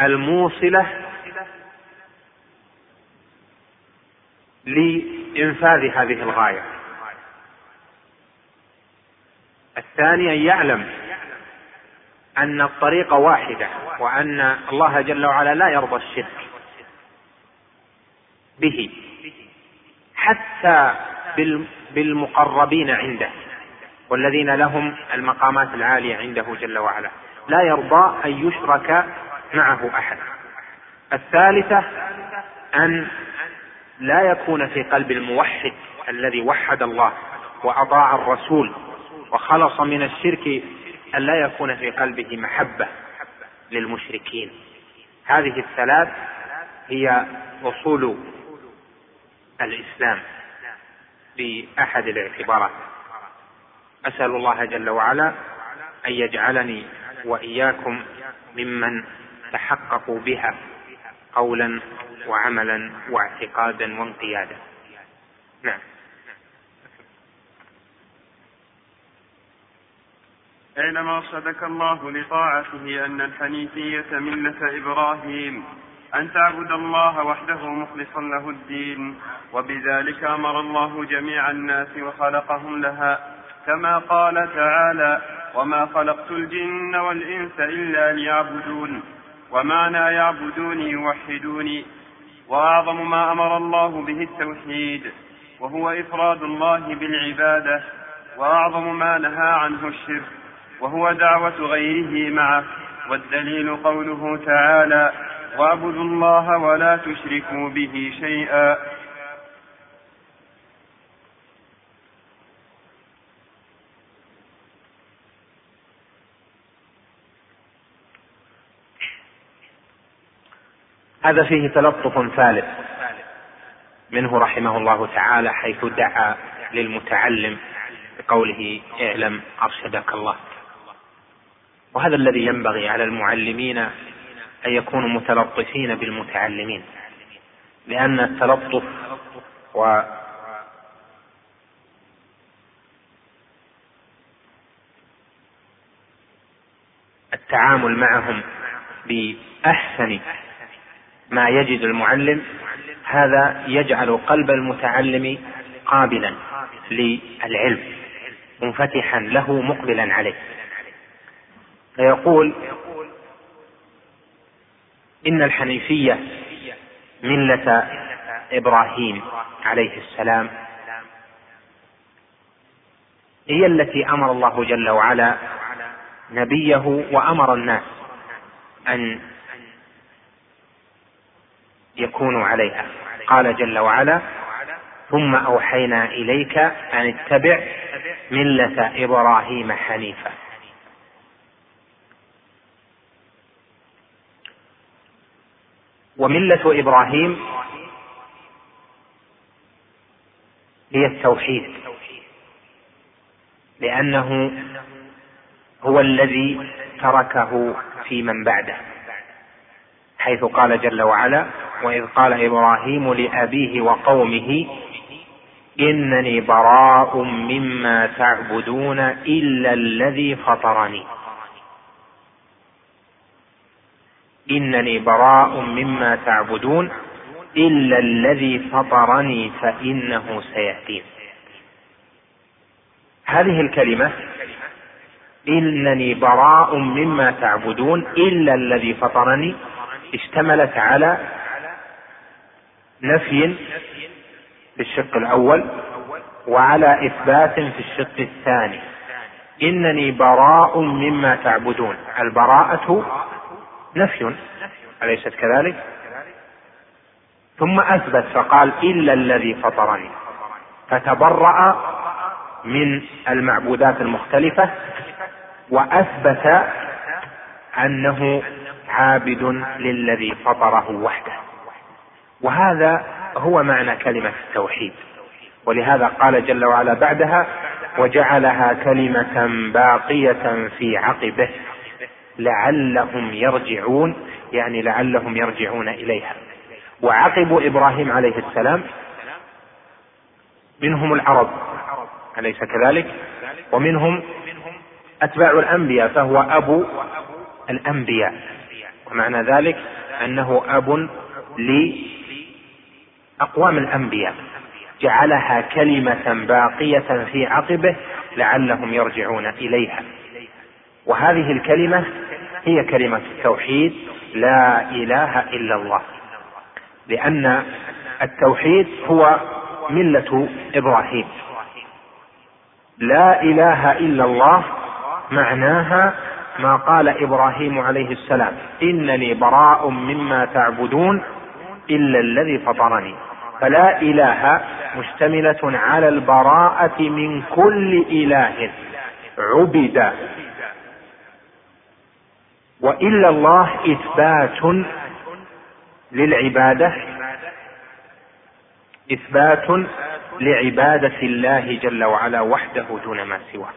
الموصلة لإنفاذ هذه الغاية. الثاني أن يعلم أن الطريق واحدة وأن الله جل وعلا لا يرضى الشرك به حتى بالمقربين عنده والذين لهم المقامات العالية عنده جل وعلا. لا يرضى أن يشرك معه أحد. الثالثة أن لا يكون في قلب الموحد الذي وحد الله وأطاع الرسول وخلص من الشرك أن لا يكون في قلبه محبة للمشركين. هذه الثلاث هي أصول الإسلام باحد الاعتبارات. أسأل الله جل وعلا أن يجعلني وإياكم ممن تحققوا بها قولا وعملا واعتقادا وانقيادا نعم. اعلم ارشدك الله لطاعته أن الحنيفية ملة إبراهيم أن تعبد الله وحده مخلصا له الدين وبذلك أمر الله جميع الناس وخلقهم لها كما قال تعالى وما خلقت الجن والإنس إلا ليعبدون ومعنى يعبدوني يوحدوني وأعظم ما أمر الله به التوحيد وهو إفراد الله بالعبادة وأعظم ما نهى عنه الشرك وهو دعوة غيره معه والدليل قوله تعالى واعبدوا الله ولا تشركوا به شيئا هذا فيه تلطف ثالث منه رحمه الله تعالى حيث دعا للمتعلم بقوله اعلم أرشدك الله. وهذا الذي ينبغي على المعلمين أن يكونوا متلطفين بالمتعلمين لأن التلطف و التعامل معهم بأحسن ما يجد المعلم هذا يجعل قلب المتعلم قابلا للعلم منفتحا له مقبلا عليه. فيقول إن الحنيفية ملة إبراهيم عليه السلام هي التي أمر الله جل وعلا نبيه وأمر الناس أن يكونوا عليها. قال جل وعلا ثم أوحينا إليك أن اتبع ملة إبراهيم حنيفا. وملة إبراهيم هي التوحيد لأنه هو الذي تركه في من بعده حيث قال جل وعلا وإذ قال إبراهيم لأبيه وقومه إنني براء مما تعبدون إلا الذي فطرني. إنني براء مما تعبدون إلا الذي فطرني فإنه سيهدين هذه الكلمة إنني براء مما تعبدون إلا الذي فطرني اشتملت على نفي في الشق الأول وعلى إثبات في الشق الثاني. إنني براء مما تعبدون. البراءة نفي. أليست كذلك؟ ثم أثبت فقال إلا الذي فطرني. فتبرأ من المعبودات المختلفة وأثبت أنه عابد للذي فطره وحده. وهذا هو معنى كلمة التوحيد. ولهذا قال جل وعلا بعدها وجعلها كلمة باقية في عقبه لعلهم يرجعون يعني لعلهم يرجعون إليها. وعقب إبراهيم عليه السلام منهم العرب أليس كذلك؟ ومنهم أتباع الأنبياء فهو أبو الأنبياء. ومعنى ذلك أنه أب لأقوام الأنبياء جعلها كلمة باقية في عقبه لعلهم يرجعون إليها. وهذه الكلمة هي كلمة التوحيد لا إله إلا الله. لأن التوحيد هو ملة إبراهيم. لا إله إلا الله معناها ما قال إبراهيم عليه السلام إنني براء مما تعبدون إلا الذي فطرني. فلا إله مشتملة على البراءة من كل إله عبد. وإلا الله إثبات للعبادة إثبات لعبادة الله جل وعلا وحده دون ما سواه.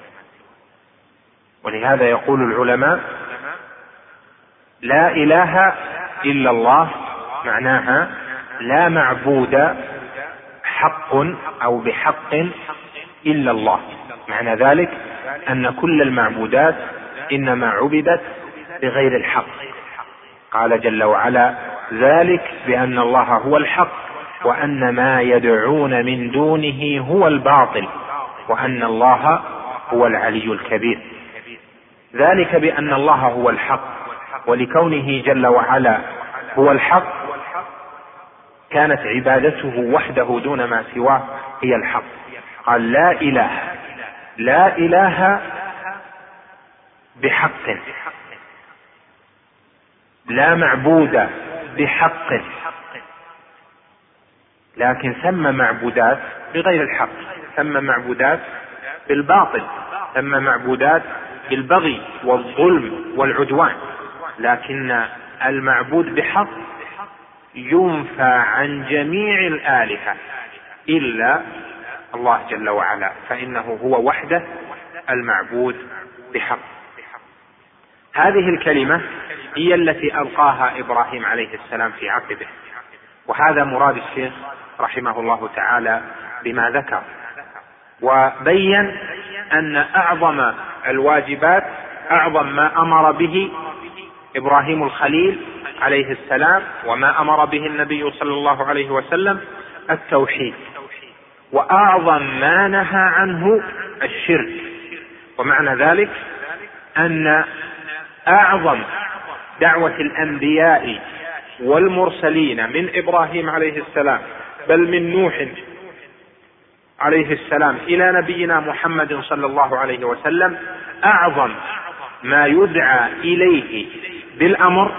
ولهذا يقول العلماء لا إله إلا الله معناها لا معبود حق أو بحق إلا الله. معنى ذلك أن كل المعبودات إنما عبدت بغير الحق. قال جل وعلا ذلك بأن الله هو الحق وأن ما يدعون من دونه هو الباطل وأن الله هو العلي الكبير. ذلك بأن الله هو الحق ولكونه جل وعلا هو الحق كانت عبادته وحده دون ما سواه هي الحق. قال لا إله لا إله بحق. لا معبود بحق. لكن سمى معبودات بغير الحق. سمى معبودات بالباطل. سمى معبودات بالبغي والظلم والعدوان. لكن المعبود بحق ينفى عن جميع الآلهة إلا الله جل وعلا. فإنه هو وحده المعبود بحق. هذه الكلمة هي التي ألقاها إبراهيم عليه السلام في عقبه. وهذا مراد الشيخ رحمه الله تعالى بما ذكر. وبين أن أعظم الواجبات أعظم ما أمر به إبراهيم الخليل عليه السلام وما أمر به النبي صلى الله عليه وسلم التوحيد. وأعظم ما نهى عنه الشرك. ومعنى ذلك أن أعظم دعوة الأنبياء والمرسلين من إبراهيم عليه السلام بل من نوح عليه السلام إلى نبينا محمد صلى الله عليه وسلم أعظم ما يدعى إليه بالأمر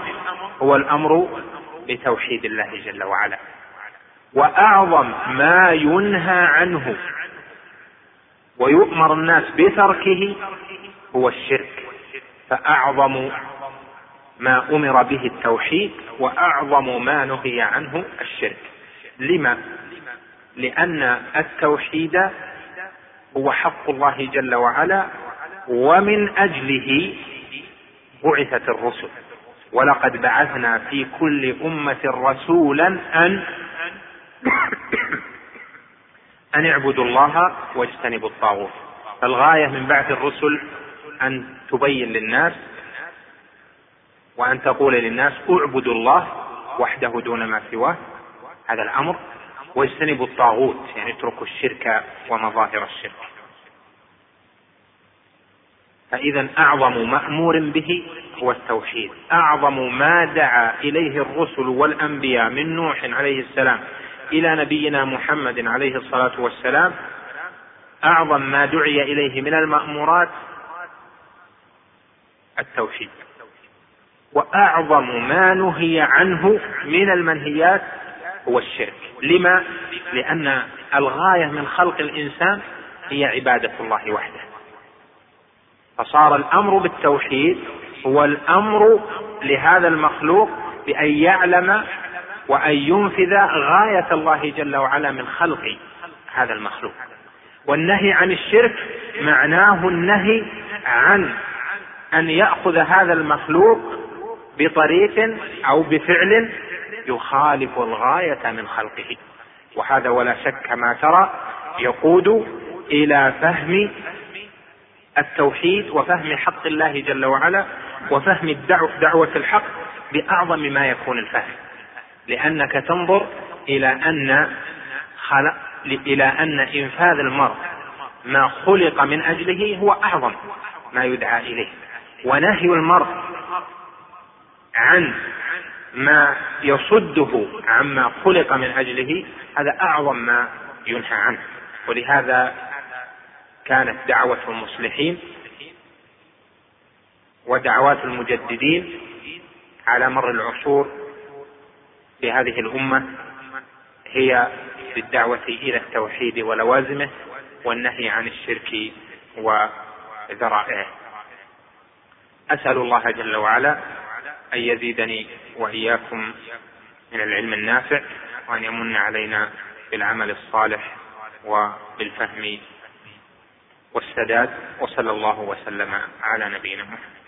هو الأمر بتوحيد الله جل وعلا. وأعظم ما ينهى عنه ويؤمر الناس بتركه هو الشرك. فأعظم ما أمر به التوحيد وأعظم ما نهي عنه الشرك. لما؟ لأن التوحيد هو حق الله جل وعلا ومن أجله بعثت الرسل. ولقد بعثنا في كل أمة رسولا أن أن اعبدوا الله واجتنبوا الطاغوت. فالغاية من بعث الرسل أن تبين للناس وأن تقول للناس اعبدوا الله وحده دون ما سواه. هذا الأمر. واجتنبوا الطاغوت يعني اتركوا الشرك ومظاهر الشرك. فإذا أعظم مأمور به هو التوحيد. أعظم ما دعا إليه الرسل والأنبياء من نوح عليه السلام إلى نبينا محمد عليه الصلاة والسلام أعظم ما دعي إليه من المأمورات التوحيد. وأعظم ما نهي عنه من المنهيات هو الشرك. لما؟ لأن الغاية من خلق الإنسان هي عبادة الله وحده. فصار الأمر بالتوحيد هو الأمر لهذا المخلوق بأن يعلم وأن ينفذ غاية الله جل وعلا من خلق هذا المخلوق. والنهي عن الشرك معناه النهي عن أن يأخذ هذا المخلوق بطريق أو بفعل يخالف الغاية من خلقه. وهذا ولا شك كما ترى يقود إلى فهم التوحيد وفهم حق الله جل وعلا وفهم الدعو دعوة الحق بأعظم ما يكون الفهم. لأنك تنظر إلى أن خلق إلى أن إنفاذ المرء ما خلق من أجله هو أعظم ما يدعى إليه. ونهي المرء عن ما يصده عما خلق من أجله هذا أعظم ما ينهى عنه. ولهذا كانت دعوة المصلحين ودعوات المجددين على مر العصور في هذه الأمة هي بالدعوة إلى التوحيد ولوازمه والنهي عن الشرك وذرائعه. أسأل الله جل وعلا أن يزيدني وإياكم من العلم النافع وأن يمن علينا بالعمل الصالح وبالفهم والسداد وصلى الله وسلم على نبينا محمد.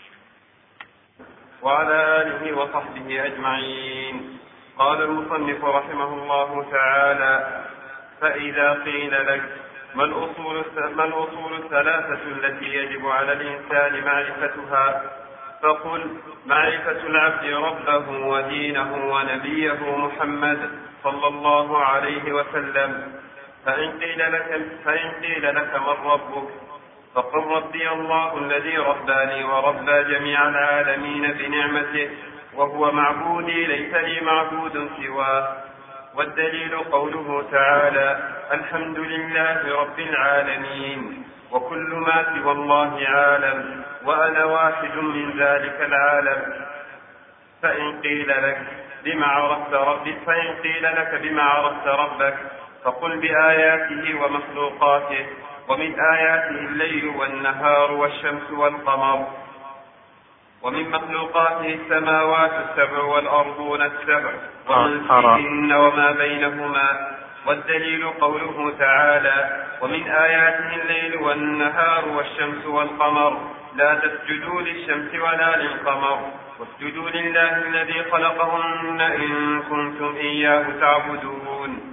وعلى آله وصحبه أجمعين. قال المصنف رحمه الله تعالى فإذا قيل لك ما الأصول ما الأصول الثلاثة التي يجب على الإنسان معرفتها فقل معرفة العبد ربه ودينه ونبيه محمد صلى الله عليه وسلم. فإن قيل لك فإن قيل لك من ربك فقل ربي الله الذي رباني وربى جميع العالمين بنعمته وهو معبودي ليس لي معبود سواه. والدليل قوله تعالى الحمد لله رب العالمين وكل ما سوى الله عالم وأنا واحد من ذلك العالم. فإن قيل لك بما عرفت ربك فإن قيل لك بما عرفت ربك فقل بآياته ومخلوقاته ومن آياته الليل والنهار والشمس والقمر. ومن مخلوقاته السماوات السبع والأرضون السبع ومن فيهن وما بينهما. والدليل قوله تعالى ومن آياته الليل والنهار والشمس والقمر. لا تسجدوا للشمس ولا للقمر. واسجدوا لله الذي خلقهن إن كنتم إياه تعبدون.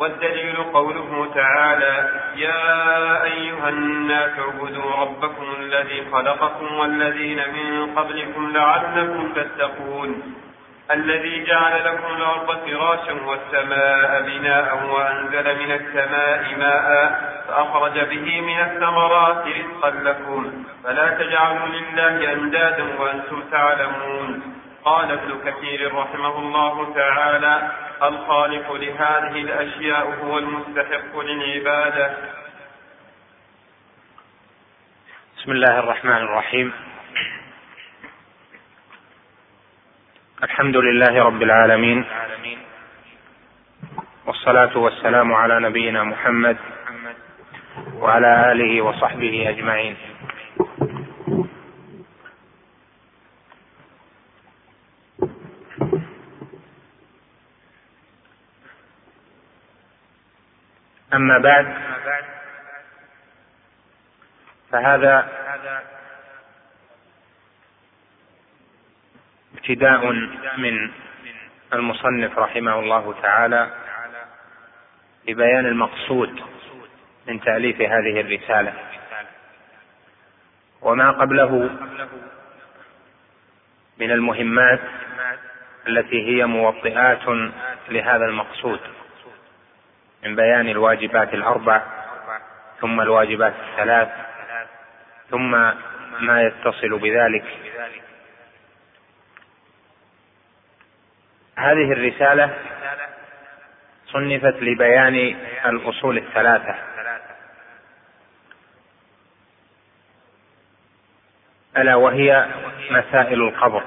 والدليل قوله تعالى يا أيها الناس اعبدوا ربكم الذي خلقكم والذين من قبلكم لعلكم تتقون الذي جعل لكم الأرض فراشا والسماء بناء وأنزل من السماء ماء فأخرج به من الثمرات رزقا لكم فلا تجعلوا لله أندادا وأنتم تعلمون. قال ابن كثير رحمه الله تعالى الخالق لهذه الأشياء هو المستحق للعبادة. بسم الله الرحمن الرحيم. الحمد لله رب العالمين. والصلاة والسلام على نبينا محمد وعلى آله وصحبه أجمعين. أما بعد فهذا ابتداء من المصنف رحمه الله تعالى لبيان المقصود من تأليف هذه الرسالة. وما قبله من المهمات التي هي موطئات لهذا المقصود. من بيان الواجبات الأربع ثم الواجبات الثلاث ثم ما يتصل بذلك. هذه الرسالة صنفت لبيان الأصول الثلاثة. ألا وهي مسائل القبر.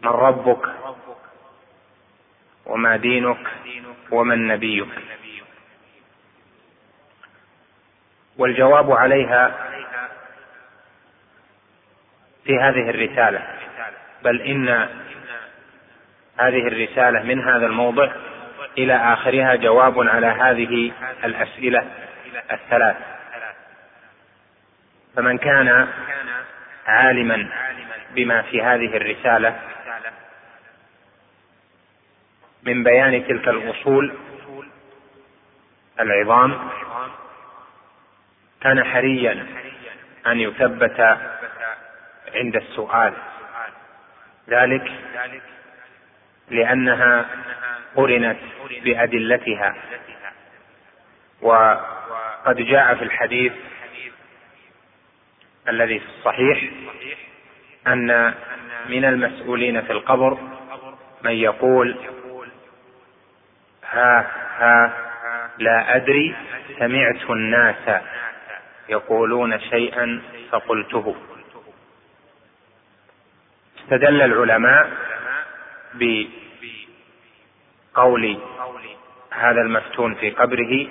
من ربك وما دينك ومن نبيك والجواب عليها في هذه الرسالة. بل إن هذه الرسالة من هذا الموضع إلى آخرها جواب على هذه الأسئلة الثلاث. فمن كان عالما بما في هذه الرسالة من بيان تلك الأصول العظام كان حريا أن يثبت عند السؤال. ذلك لأنها قرنت بأدلتها. وقد جاء في الحديث الذي في الصحيح أن من المسؤولين في القبر من يقول ها ها لا أدري سمعت الناس يقولون شيئا فقلته. استدل العلماء بقول هذا المفتون في قبره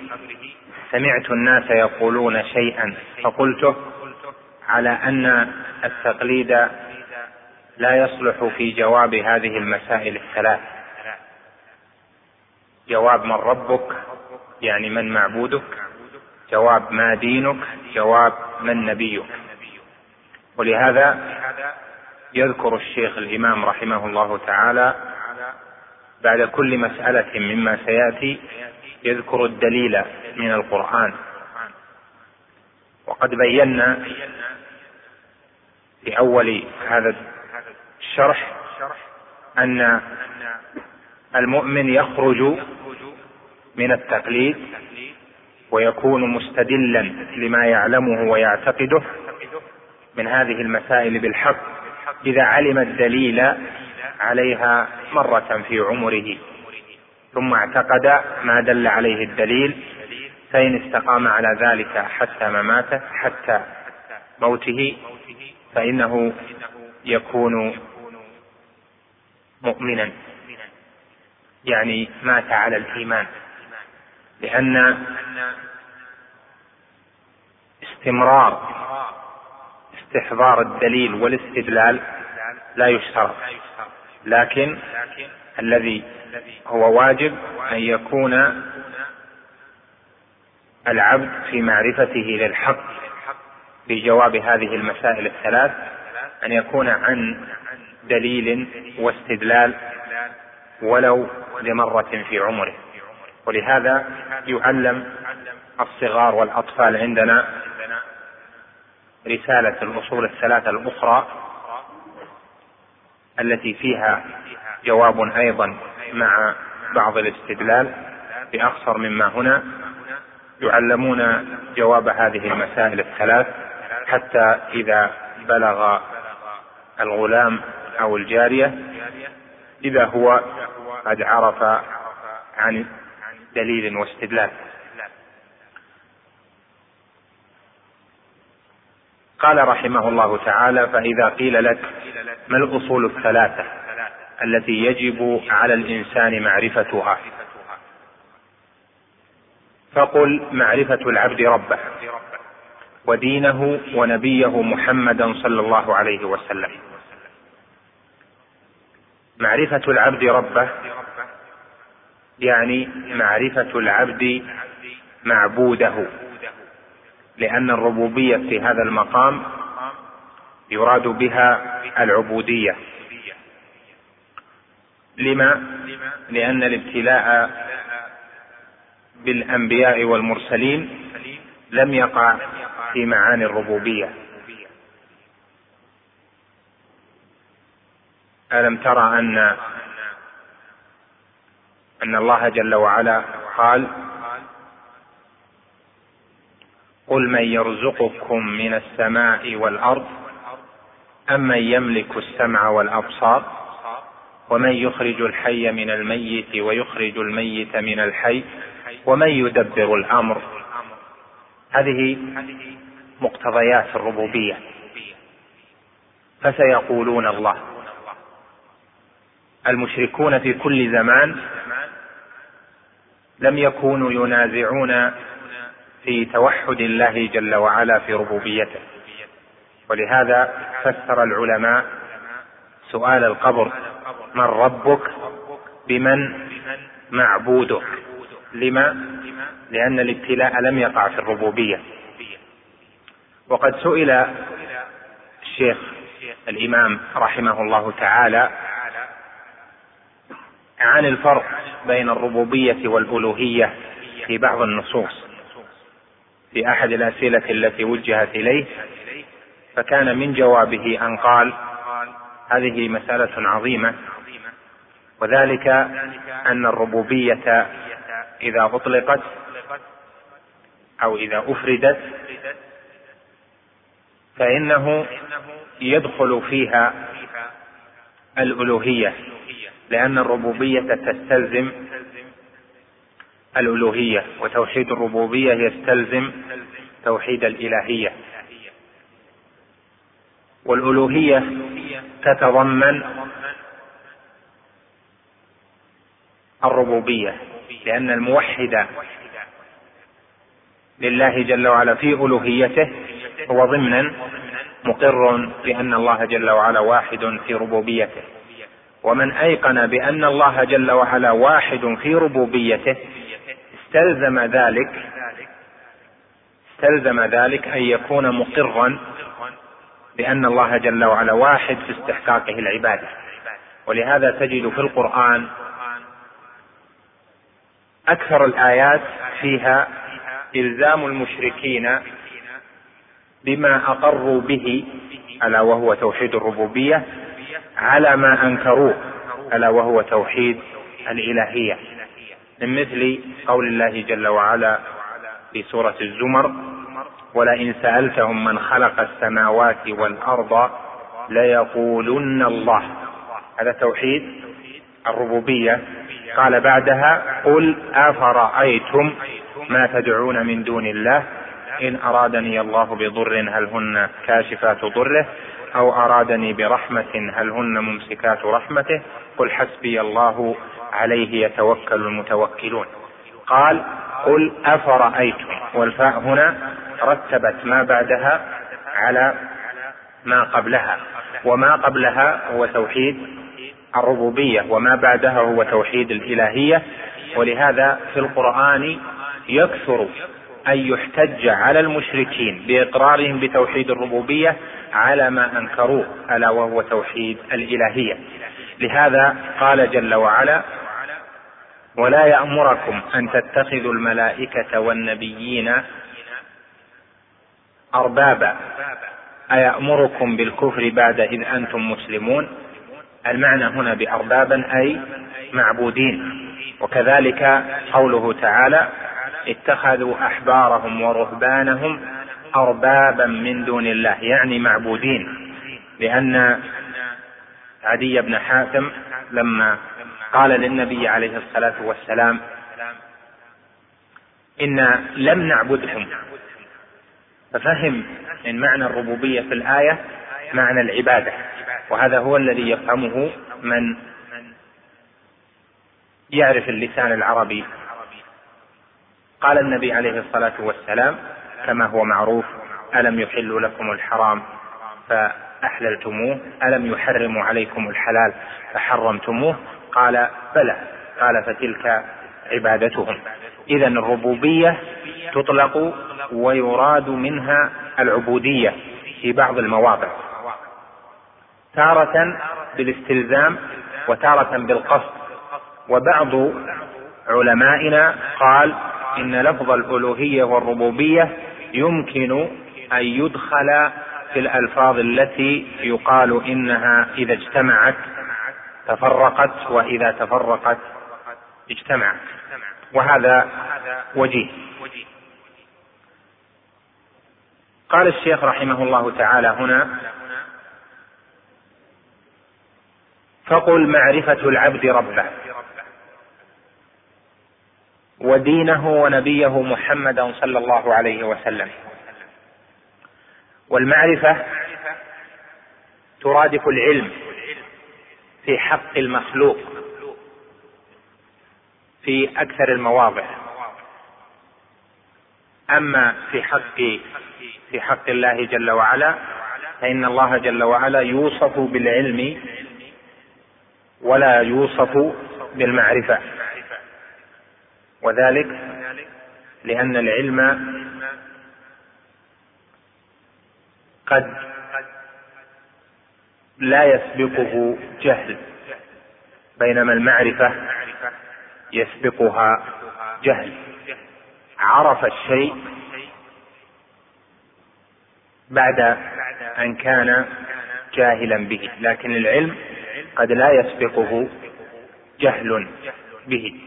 سمعت الناس يقولون شيئا فقلته على أن التقليد لا يصلح في جواب هذه المسائل الثلاث. جواب من ربك يعني من معبودك. جواب ما دينك جواب من نبيك. ولهذا يذكر الشيخ الإمام رحمه الله تعالى بعد كل مسألة مما سيأتي يذكر الدليل من القرآن. وقد بينا في أول هذا الشرح أن المؤمن يخرج من التقليد ويكون مستدلا لما يعلمه ويعتقده من هذه المسائل بالحق إذا علم الدليل عليها مرة في عمره ثم اعتقد ما دل عليه الدليل فإن استقام على ذلك حتى مماته حتى موته فإنه يكون مؤمنا يعني مات على الإيمان. لأن استمرار استحضار الدليل والاستدلال لا يشترط. لكن الذي هو واجب أن يكون العبد في معرفته للحق في جواب هذه المسائل الثلاث أن يكون عن دليل واستدلال ولو لمرة في عمره. ولهذا يعلم الصغار والأطفال عندنا رسالة الأصول الثلاثة الأخرى التي فيها جواب أيضا مع بعض الاستدلال بأخصر مما هنا. يعلمون جواب هذه المسائل الثلاث حتى إذا بلغ الغلام أو الجارية إذا هو قد عرف عن دليل واستدلال. قال رحمه الله تعالى فإذا قيل لك ما الأصول الثلاثة التي يجب على الإنسان معرفتها؟ فقل معرفة العبد ربه ودينه ونبيه محمدا صلى الله عليه وسلم. معرفة العبد ربه يعني معرفة العبد معبوده. لأن الربوبية في هذا المقام يراد بها العبودية. لما؟ لأن الابتلاء بالأنبياء والمرسلين لم يقع في معاني الربوبية. ألم ترى أن أن الله جل وعلا قال قل من يرزقكم من السماء والأرض امن يملك السمع والأبصار ومن يخرج الحي من الميت ويخرج الميت من الحي ومن يدبر الأمر. هذه مقتضيات الربوبية. فسيقولون الله. المشركون في كل زمان لم يكونوا ينازعون في توحد الله جل وعلا في ربوبيته. ولهذا فسر العلماء سؤال القبر من ربك بمن معبودك؟ لما؟ لأن الابتلاء لم يقع في الربوبية. وقد سئل الشيخ الإمام رحمه الله تعالى عن الفرق بين الربوبية والألوهية في بعض النصوص في أحد الأسئلة التي وجهت إليه فكان من جوابه أن قال هذه مسألة عظيمة وذلك أن الربوبية إذا أطلقت أو إذا أفردت فإنه يدخل فيها الألوهية. لأن الربوبية تستلزم الألوهية وتوحيد الربوبية يستلزم توحيد الإلهية. والألوهية تتضمن الربوبية لأن الموحد لله جل وعلا في ألوهيته هو ضمنا مقر بأن الله جل وعلا واحد في ربوبيته. ومن أيقن بأن الله جل وعلا واحد في ربوبيته استلزم ذلك استلزم ذلك أن يكون مقرا بأن الله جل وعلا واحد في استحقاقه العبادة. ولهذا تجد في القرآن أكثر الآيات فيها إلزام المشركين بما أقروا به ألا وهو توحيد الربوبية على ما أنكروه ألا وهو توحيد الإلهية. من مثل قول الله جل وعلا في سورة الزمر ولئن سألتهم من خلق السماوات والأرض ليقولن الله. هذا توحيد الربوبية. قال بعدها قل أفرأيتم ما تدعون من دون الله؟ إن أرادني الله بضر هل هن كاشفات ضره؟ أو أرادني برحمة هل هن ممسكات رحمته؟ قل حسبي الله عليه يتوكل المتوكلون. قال قل أفرأيتم؟ والفاء هنا رتبت ما بعدها على ما قبلها. وما قبلها هو توحيد الربوبية وما بعدها هو توحيد الإلهية. ولهذا في القرآن يكثر أن يحتج على المشركين بإقرارهم بتوحيد الربوبية على ما أنكروه ألا وهو توحيد الإلهية. لهذا قال جل وعلا ولا يأمركم أن تتخذوا الملائكة والنبيين أربابا. أيأمركم بالكفر بعد إذ أنتم مسلمون؟ المعنى هنا بأربابا أي معبودين. وكذلك قوله تعالى اتخذوا أحبارهم ورهبانهم اربابا من دون الله يعني معبودين لأن عدي بن حاتم لما قال للنبي عليه الصلاة والسلام أنا لم نعبدهم. ففهم من معنى الربوبية في الآية معنى العبادة وهذا هو الذي يفهمه من يعرف اللسان العربي. قال النبي عليه الصلاة والسلام كما هو معروف ألم يحل لكم الحرام؟ فأحللتموه. ألم يحرموا عليكم الحلال؟ فحرمتموه. قال بلى. قال فتلك عبادتهم. اذا الربوبية تطلق ويراد منها العبودية في بعض المواضع. تارة بالاستلزام وتارة بالقصد. وبعض علمائنا قال إن لفظ الألوهية والربوبية يمكن أن يدخل في الألفاظ التي يقال إنها إذا اجتمعت تفرقت وإذا تفرقت اجتمعت. وهذا وجيه. قال الشيخ رحمه الله تعالى هنا فقل معرفة العبد ربه. ودينه ونبيه محمدا صلى الله عليه وسلم. والمعرفة ترادف العلم في حق المخلوق في أكثر المواضع. أما في حق في حق الله جل وعلا فإن الله جل وعلا يوصف بالعلم ولا يوصف بالمعرفة. وذلك لأن العلم قد لا يسبقه جهل بينما المعرفة يسبقها جهل. عرف الشيء بعد أن كان جاهلا به لكن العلم قد لا يسبقه جهل به.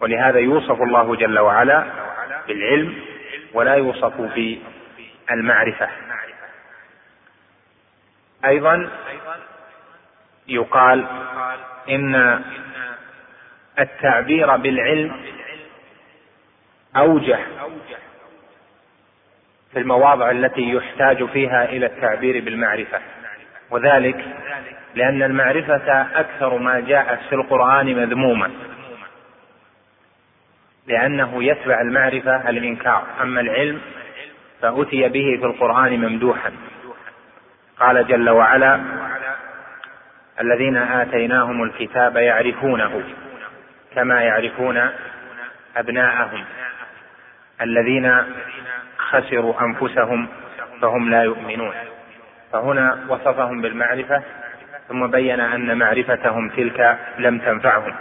ولهذا يوصف الله جل وعلا بالعلم ولا يوصف بالمعرفة. أيضا يقال إن التعبير بالعلم أوجه في المواضع التي يحتاج فيها إلى التعبير بالمعرفة. وذلك لأن المعرفة أكثر ما جاءت في القرآن مذمومة لأنه يتبع المعرفة الإنكار. أما العلم فأتي به في القرآن ممدوحا. قال جل وعلا الذين آتيناهم الكتاب يعرفونه كما يعرفون أبناءهم. الذين خسروا أنفسهم فهم لا يؤمنون. فهنا وصفهم بالمعرفة ثم بين أن معرفتهم تلك لم تنفعهم.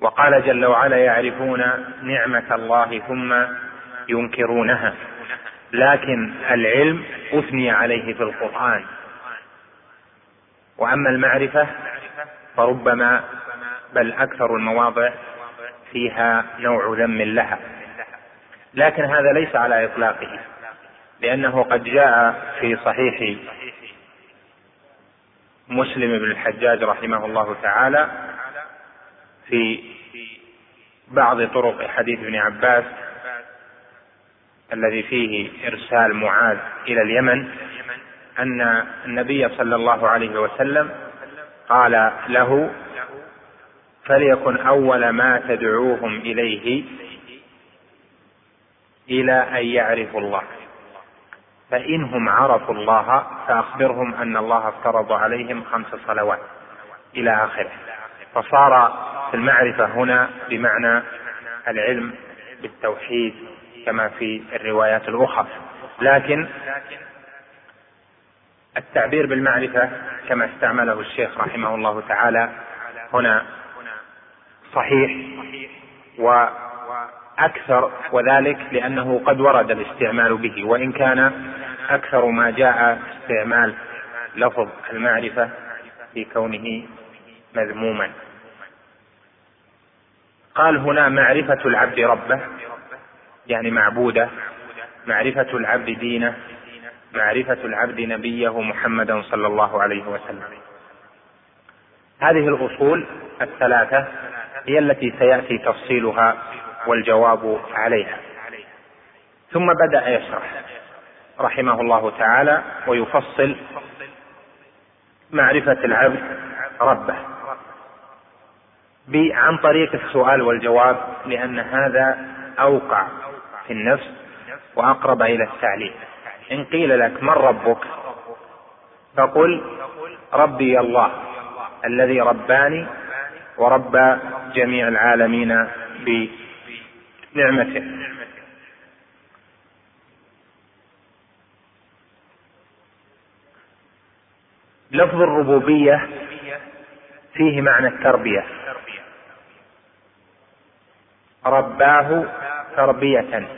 وقال جل وعلا يعرفون نعمة الله ثم ينكرونها. لكن العلم أثني عليه في القرآن. وأما المعرفة فربما بل أكثر المواضع فيها نوع ذم لها. لكن هذا ليس على إطلاقه لأنه قد جاء في صحيح مسلم بن الحجاج رحمه الله تعالى في بعض طرق حديث ابن عباس الذي فيه إرسال معاذ إلى اليمن أن النبي صلى الله عليه وسلم قال له فليكن أول ما تدعوهم إليه إلى أن يعرفوا الله. فانهم عرفوا الله فأخبرهم أن الله افترض عليهم خمس صلوات إلى آخره. فصار في المعرفة هنا بمعنى العلم بالتوحيد كما في الروايات الأخرى. لكن التعبير بالمعرفة كما استعمله الشيخ رحمه الله تعالى هنا صحيح وأكثر وذلك لأنه قد ورد الاستعمال به وإن كان أكثر ما جاء استعمال لفظ المعرفة في كونه مذموما. قال هنا معرفة العبد ربه يعني معبوده معرفة العبد دينه معرفة العبد نبيه محمدا صلى الله عليه وسلم. هذه الأصول الثلاثة هي التي سيأتي تفصيلها والجواب عليها. ثم بدأ يشرح رحمه الله تعالى ويفصل معرفة العبد ربه. عن طريق السؤال والجواب لأن هذا أوقع في النفس وأقرب إلى التعليم. إن قيل لك من ربك؟ فقل ربي الله الذي رباني وربى جميع العالمين بنعمته. لفظ الربوبية فيه معنى التربية. رباه تربية.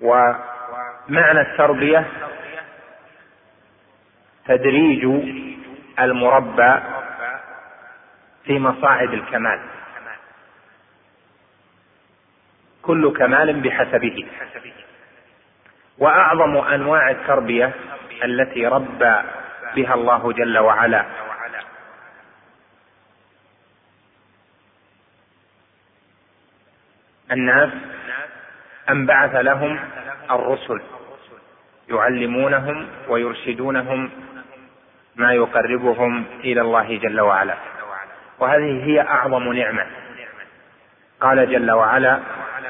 ومعنى التربية تدريج المربى في مصاعد الكمال. كل كمال بحسبه. وأعظم أنواع التربية التي ربى بها الله جل وعلا الناس أن بعث لهم الرسل يعلمونهم ويرشدونهم ما يقربهم إلى الله جل وعلا. وهذه هي أعظم نعمة. قال جل وعلا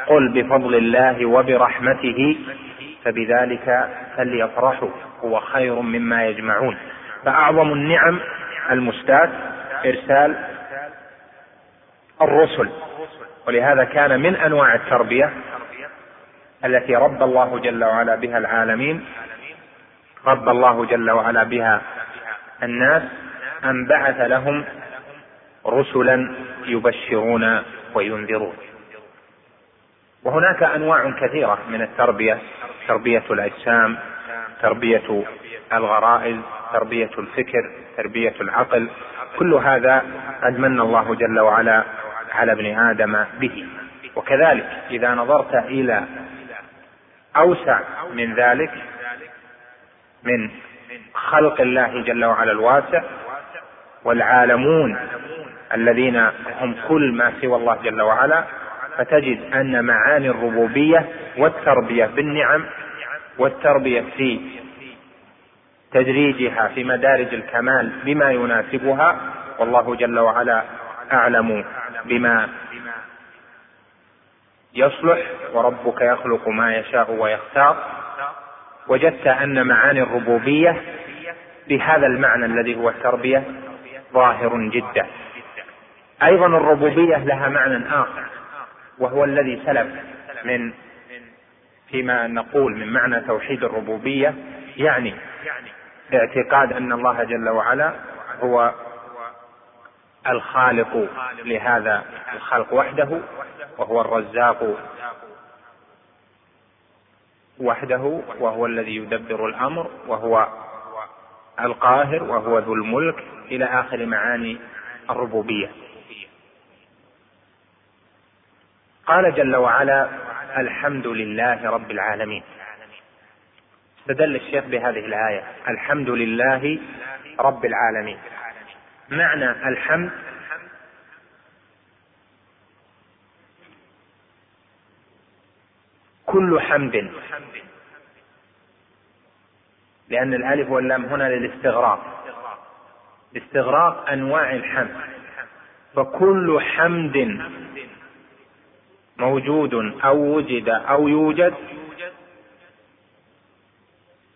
قل بفضل الله وبرحمته فبذلك فليفرحوا هو خير مما يجمعون. فأعظم النعم المستاة إرسال الرسل. ولهذا كان من أنواع التربية التي ربى الله جل وعلا بها العالمين ربى الله جل وعلا بها الناس أن بعث لهم رسلا يبشرون وينذرون. وهناك أنواع كثيرة من التربية تربية الأجسام تربية الغرائز تربية الفكر تربية العقل كل هذا قد من الله جل وعلا على ابن آدم به. وكذلك إذا نظرت إلى أوسع من ذلك من خلق الله جل وعلا الواسع والعالمون الذين هم كل ما سوى الله جل وعلا فتجد أن معاني الربوبية والتربية بالنعم والتربية في تدريجها في مدارج الكمال بما يناسبها والله جل وعلا أعلم بما يصلح وربك يخلق ما يشاء ويختار. وجدت أن معاني الربوبية بهذا المعنى الذي هو التربية ظاهر جدا. أيضا الربوبية لها معنى آخر وهو الذي سلف من فيما نقول من معنى توحيد الربوبية يعني اعتقاد أن الله جل وعلا هو الخالق لهذا الخلق وحده وهو الرزاق وحده وهو الذي يدبر الأمر وهو القاهر وهو ذو الملك إلى آخر معاني الربوبية. قال جل وعلا الحمد لله رب العالمين. استدل الشيخ بهذه الآية الحمد لله رب العالمين. معنى الحمد. كل حمد. لأن الألف واللام هنا للاستغراق. استغراق أنواع الحمد. فكل حمد موجود أو وجد أو يوجد.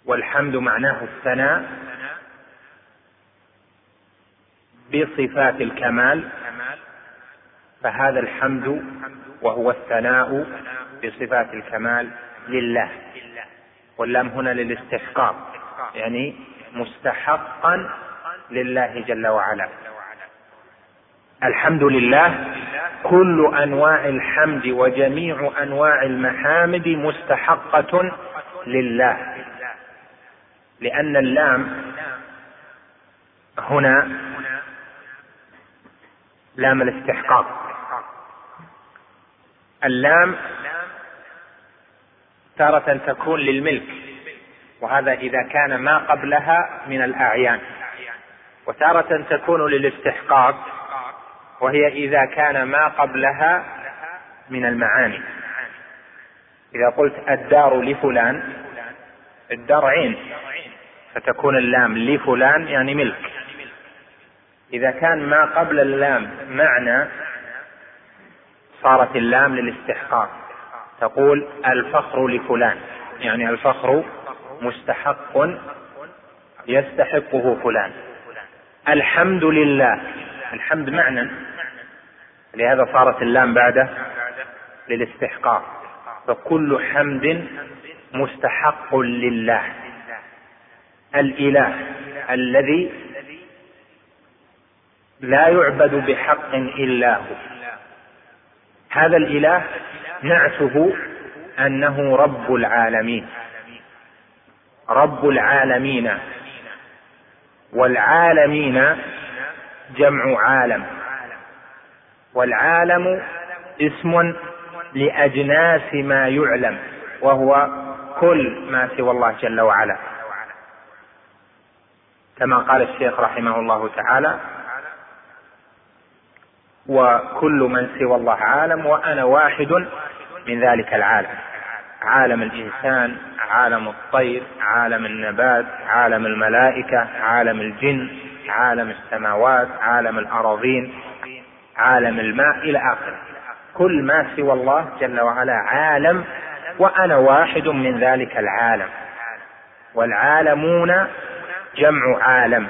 والحمد معناه الثناء. بصفات الكمال فهذا الحمد وهو الثناء بصفات الكمال لله. واللام هنا للاستحقاق يعني مستحقا لله جل وعلا. الحمد لله كل أنواع الحمد وجميع أنواع المحامد مستحقة لله. لأن اللام هنا لام الاستحقاق. اللام تارة تكون للملك وهذا إذا كان ما قبلها من الأعيان. وتارة تكون للاستحقاق وهي إذا كان ما قبلها من المعاني. إذا قلت الدار لفلان الدار عين فتكون اللام لفلان يعني ملك. إذا كان ما قبل اللام معنى صارت اللام للاستحقاق. تقول الفخر لفلان. يعني الفخر مستحق يستحقه فلان. الحمد لله. الحمد معنى. لهذا صارت اللام بعده للاستحقاق. فكل حمد مستحق لله. الإله الذي لا يعبد بحق إلا هو. هذا الإله نعته أنه رب العالمين. رب العالمين. والعالمين جمع عالم. والعالم اسم لأجناس ما يعلم وهو كل ما سوى الله جل وعلا. كما قال الشيخ رحمه الله تعالى وكل من سوى الله عالم وأنا واحد من ذلك العالم. عالم الإنسان عالم الطير عالم النبات عالم الملائكة عالم الجن عالم السماوات عالم الأراضين عالم الماء إلى آخره. كل ما سوى الله جل وعلا عالم وأنا واحد من ذلك العالم. والعالمون جمع عالم.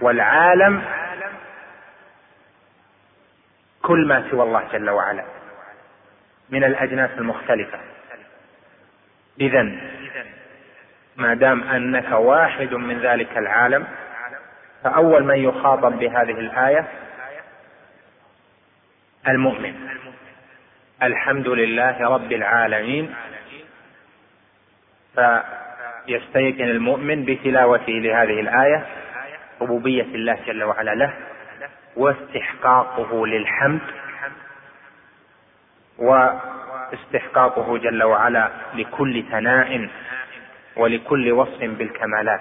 والعالم كل ما سوى الله جل وعلا. من الأجناس المختلفة. اذا ما دام أنك واحد من ذلك العالم فأول من يخاطب بهذه الآية المؤمن. الحمد لله رب العالمين. فيستيقن المؤمن بتلاوته لهذه الآية ربوبية الله جل وعلا له. واستحقاقه للحمد واستحقاقه جل وعلا لكل ثناء ولكل وصف بالكمالات.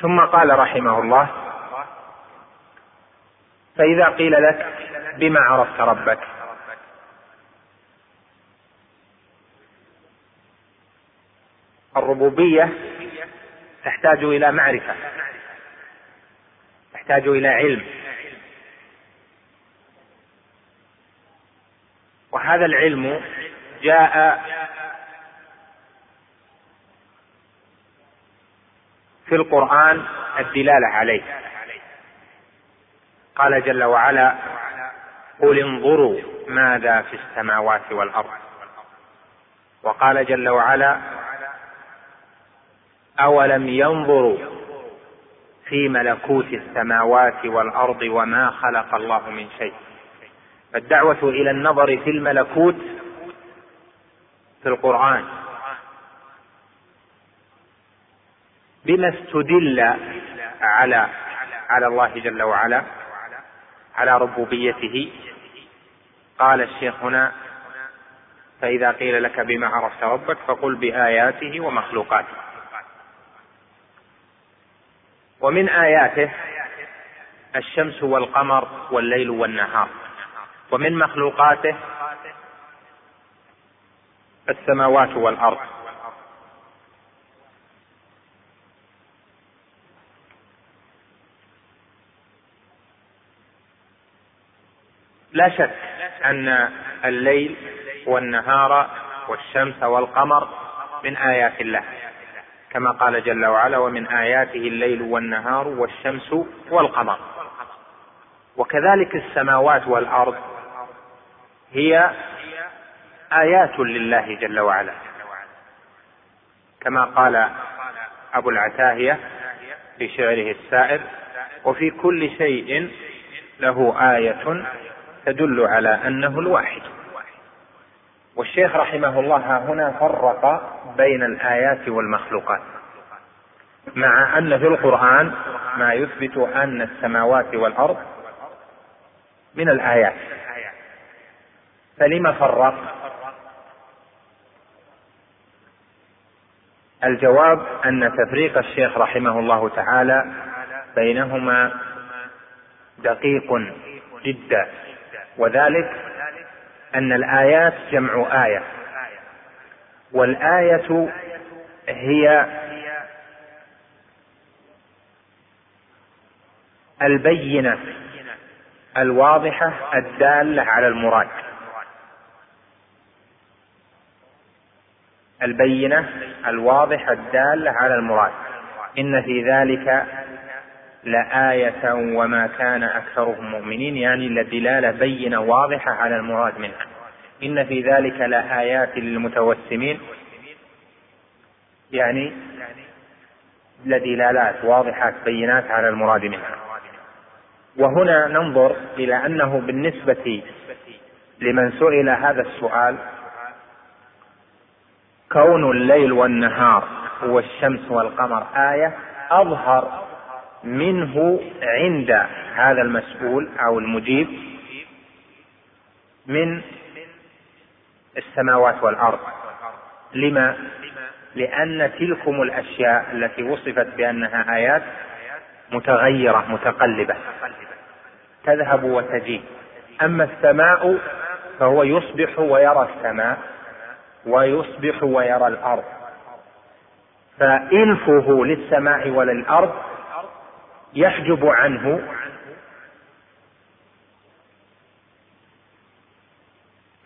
ثم قال رحمه الله فإذا قيل لك بما عرفت ربك الربوبية تحتاج إلى معرفة تحتاج إلى علم. وهذا العلم جاء في القرآن الدلالة عليه. قال جل وعلا قل انظروا ماذا في السماوات والأرض. وقال جل وعلا أولم ينظروا في ملكوت السماوات والأرض وما خلق الله من شيء؟ فالدعوة إلى النظر في الملكوت في القرآن. بما استدل على على الله جل وعلا على ربوبيته. قال الشيخ هنا فإذا قيل لك بما عرفت ربك فقل بآياته ومخلوقاته. ومن آياته الشمس والقمر والليل والنهار. ومن مخلوقاته السماوات والأرض. لا شك أن الليل والنهار والشمس والقمر من آيات الله. كما قال جل وعلا ومن آياته الليل والنهار والشمس والقمر. وكذلك السماوات والأرض هي آيات لله جل وعلا. كما قال أبو العتاهية في شعره السائر وفي كل شيء له آية تدل على أنه الواحد. والشيخ رحمه الله هنا فرق بين الآيات والمخلوقات مع أن في القرآن ما يثبت أن السماوات والأرض من الآيات. فلم فرق؟ الجواب أن تفريق الشيخ رحمه الله تعالى بينهما دقيق جدا وذلك أن الآيات جمع آية. والآية هي البينة الواضحة الدالة على المراد. البينة الواضحة الدالة على المراد. إن في ذلك لآية وما كان أكثرهم مؤمنين يعني لدلالة بينة واضحة على المراد منها. إن في ذلك لآيات للمتوسمين يعني لدلالات واضحات بينات على المراد منها. وهنا ننظر إلى أنه بالنسبة لمن سئل هذا السؤال كون الليل والنهار والشمس والقمر آية أظهر منه عند هذا المسؤول أو المجيب من السماوات والأرض. لما؟ لأن تلكم الأشياء التي وصفت بأنها آيات متغيرة متقلبة تذهب وتجيء. أما السماء فهو يصبح ويرى السماء ويصبح ويرى الأرض. فإلفه للسماء وللأرض يحجب عنه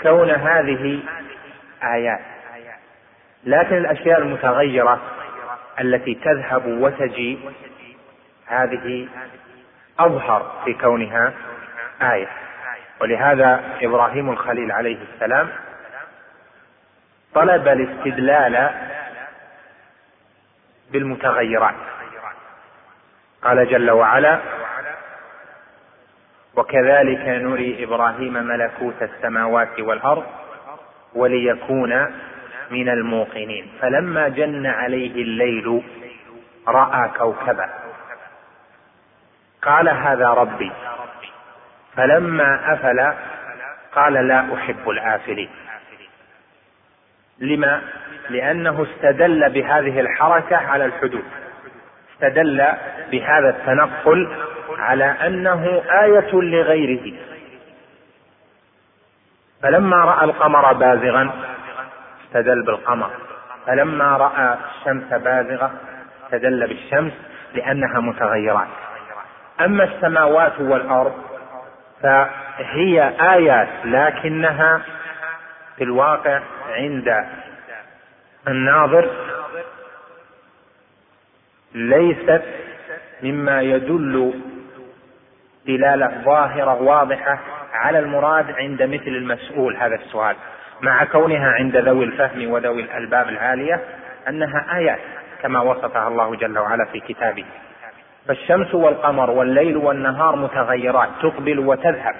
كون هذه آيات. لكن الأشياء المتغيرة التي تذهب وتجي هذه أظهر في كونها آية. ولهذا إبراهيم الخليل عليه السلام طلب الاستدلال بالمتغيرات. قال جل وعلا وكذلك نري إبراهيم ملكوت السماوات والأرض وليكون من الموقنين. فلما جن عليه الليل رأى كوكبا. قال هذا ربي. فلما أفل قال لا أحب الآفلين. لما؟ لأنه استدل بهذه الحركة على الحدود. استدل بهذا التنقل على أنه آية لغيره. فلما رأى القمر بازغا استدل بالقمر. فلما رأى الشمس بازغة استدل بالشمس لأنها متغيرات. أما السماوات والأرض فهي آيات لكنها في الواقع عند الناظر ليست مما يدل دلالة ظاهرة واضحة على المراد عند مثل المسؤول هذا السؤال مع كونها عند ذوي الفهم وذوي الألباب العالية أنها ايات كما وصفها الله جل وعلا في كتابه. فالشمس والقمر والليل والنهار متغيرات تقبل وتذهب.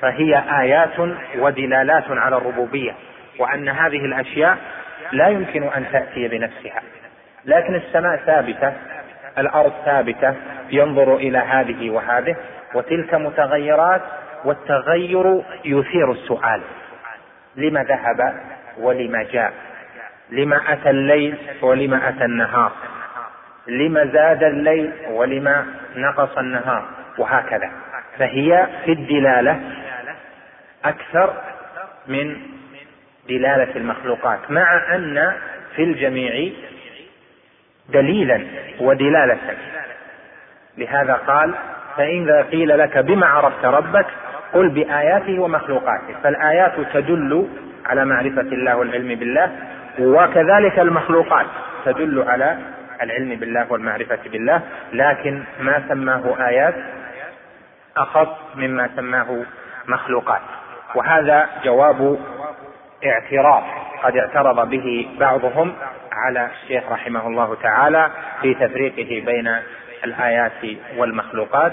فهي آيات ودلالات على الربوبية وأن هذه الأشياء لا يمكن أن تأتي بنفسها. لكن السماء ثابتة الأرض ثابتة ينظر إلى هذه وهذه وتلك متغيرات والتغير يثير السؤال. لما ذهب ولما جاء؟ لما أتى الليل ولما أتى النهار؟ لما زاد الليل ولما نقص النهار؟ وهكذا. فهي في الدلالة أكثر من دلالة المخلوقات مع أن في الجميع دليلا ودلالة. لهذا قال فإذا قيل لك بما عرفت ربك قل بآياته ومخلوقاته. فالآيات تدل على معرفة الله والعلم بالله وكذلك المخلوقات تدل على العلم بالله والمعرفة بالله. لكن ما سماه آيات أخص مما سماه مخلوقات. وهذا جواب اعتراف. قد اعترض به بعضهم على الشيخ رحمه الله تعالى في تفريقه بين الآيات والمخلوقات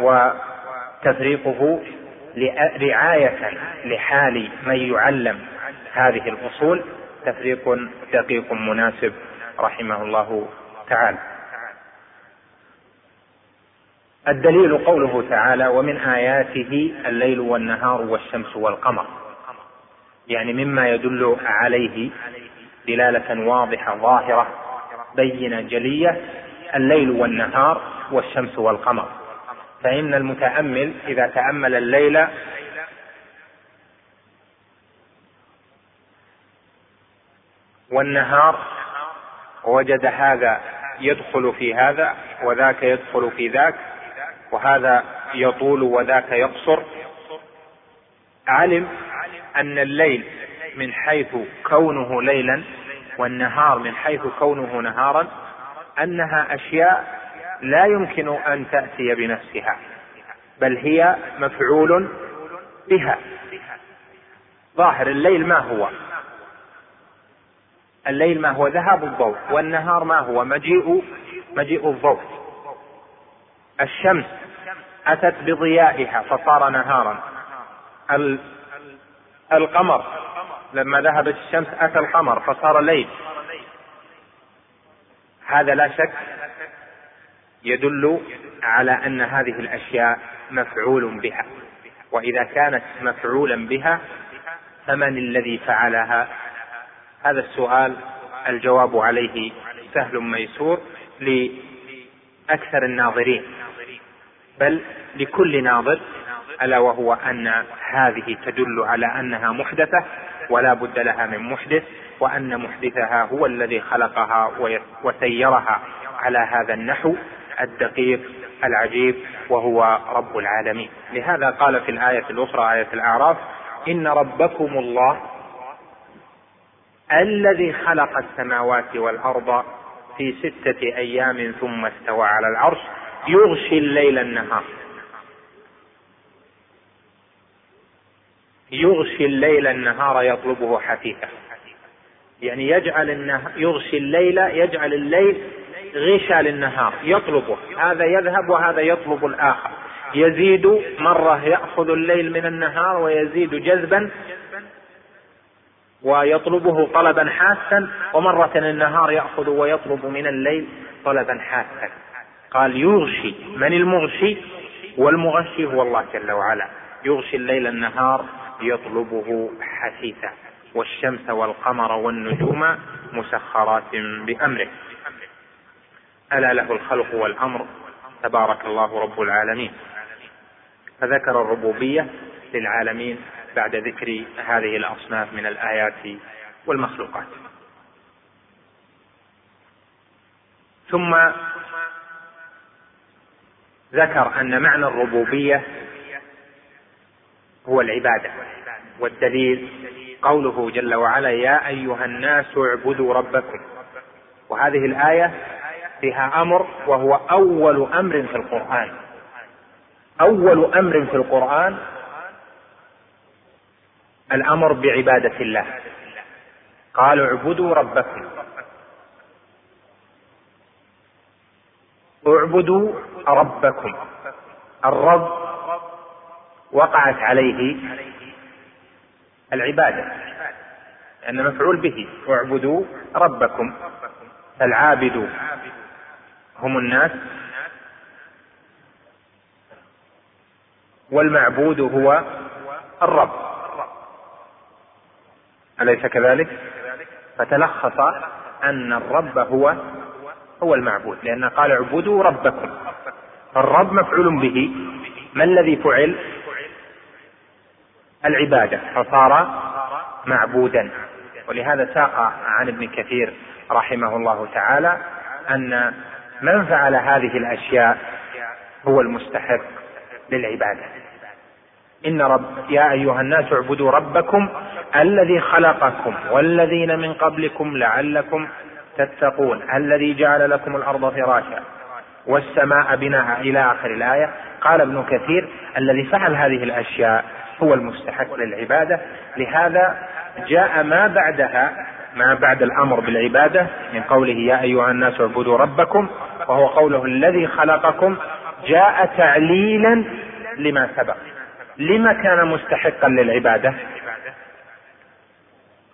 وتفريقه رعاية لحال من يعلم هذه الأصول تفريق دقيق مناسب رحمه الله تعالى. الدليل قوله تعالى ومن آياته الليل والنهار والشمس والقمر يعني مما يدل عليه دلالة واضحة ظاهرة بينة جلية الليل والنهار والشمس والقمر. فإن المتأمل إذا تأمل الليل والنهار وجد هذا يدخل في هذا وذاك يدخل في ذاك وهذا يطول وذاك يقصر علم أن الليل من حيث كونه ليلا والنهار من حيث كونه نهارا أنها أشياء لا يمكن أن تأتي بنفسها بل هي مفعول بها. ظاهر الليل ما هو؟ الليل ما هو؟ ذهاب الضوء والنهار ما هو؟ مجيء مجيء الضوء. الشمس أتت بضيائها فصار نهارا. القمر. لما ذهبت الشمس أتى القمر فصار ليل. هذا لا شك يدل على أن هذه الأشياء مفعول بها. وإذا كانت مفعولا بها فمن الذي فعلها؟ هذا السؤال الجواب عليه سهل ميسور لأكثر الناظرين. بل لكل ناظر ألا وهو أن هذه تدل على أنها محدثة ولا بد لها من محدث وأن محدثها هو الذي خلقها وسيرها على هذا النحو الدقيق العجيب وهو رب العالمين. لهذا قال في الآية الأخرى آية الأعراف إن ربكم الله الذي خلق السماوات والأرض في ستة أيام ثم استوى على العرش يغشي الليل النهار. يغشي الليل النهار يطلبه حثيثا. يعني يجعل النهار يغشي الليل يجعل الليل غشا للنهار يطلبه. هذا يذهب وهذا يطلب الآخر. يزيد مرة يأخذ الليل من النهار ويزيد جذبا ويطلبه طلبا حاسا ومرة النهار يأخذ ويطلب من الليل طلبا حاسا. قال يغشي. من المغشي؟ والمغشي هو الله جل وعلا. يغشي الليل النهار يطلبه حثيثا. والشمس والقمر والنجوم مسخرات بأمره. ألا له الخلق والأمر. تبارك الله رب العالمين. فذكر الربوبية للعالمين بعد ذكر هذه الأصناف من الآيات والمخلوقات. ثم ذكر أن معنى الربوبية هو العبادة. والدليل قوله جل وعلا يا أيها الناس اعبدوا ربكم. وهذه الآية فيها أمر وهو أول أمر في القرآن. أول أمر في القرآن الأمر بعبادة الله. قال اعبدوا ربكم. اعبدوا ربكم. الرب وقعت عليه العبادة لأن مفعول به اعبدوا ربكم العابد هم الناس والمعبود هو الرب أليس كذلك؟ فتلخص أن الرب هو هو المعبود لأن قال اعبدوا ربكم الرب مفعول به ما الذي فعل؟ العبادة فصار معبودا. ولهذا ساق عن ابن كثير رحمه الله تعالى أن من فعل هذه الأشياء هو المستحق للعبادة. إن رب يا أيها الناس اعبدوا ربكم الذي خلقكم والذين من قبلكم لعلكم تتقون الذي جعل لكم الأرض فراشا والسماء بناء إلى آخر الآية. قال ابن كثير الذي فعل هذه الأشياء هو المستحق للعبادة. لهذا جاء ما بعدها ما بعد الأمر بالعبادة من قوله يا أيها الناس اعبدوا ربكم وهو قوله الذي خلقكم جاء تعليلا لما سبق. لما كان مستحقا للعبادة؟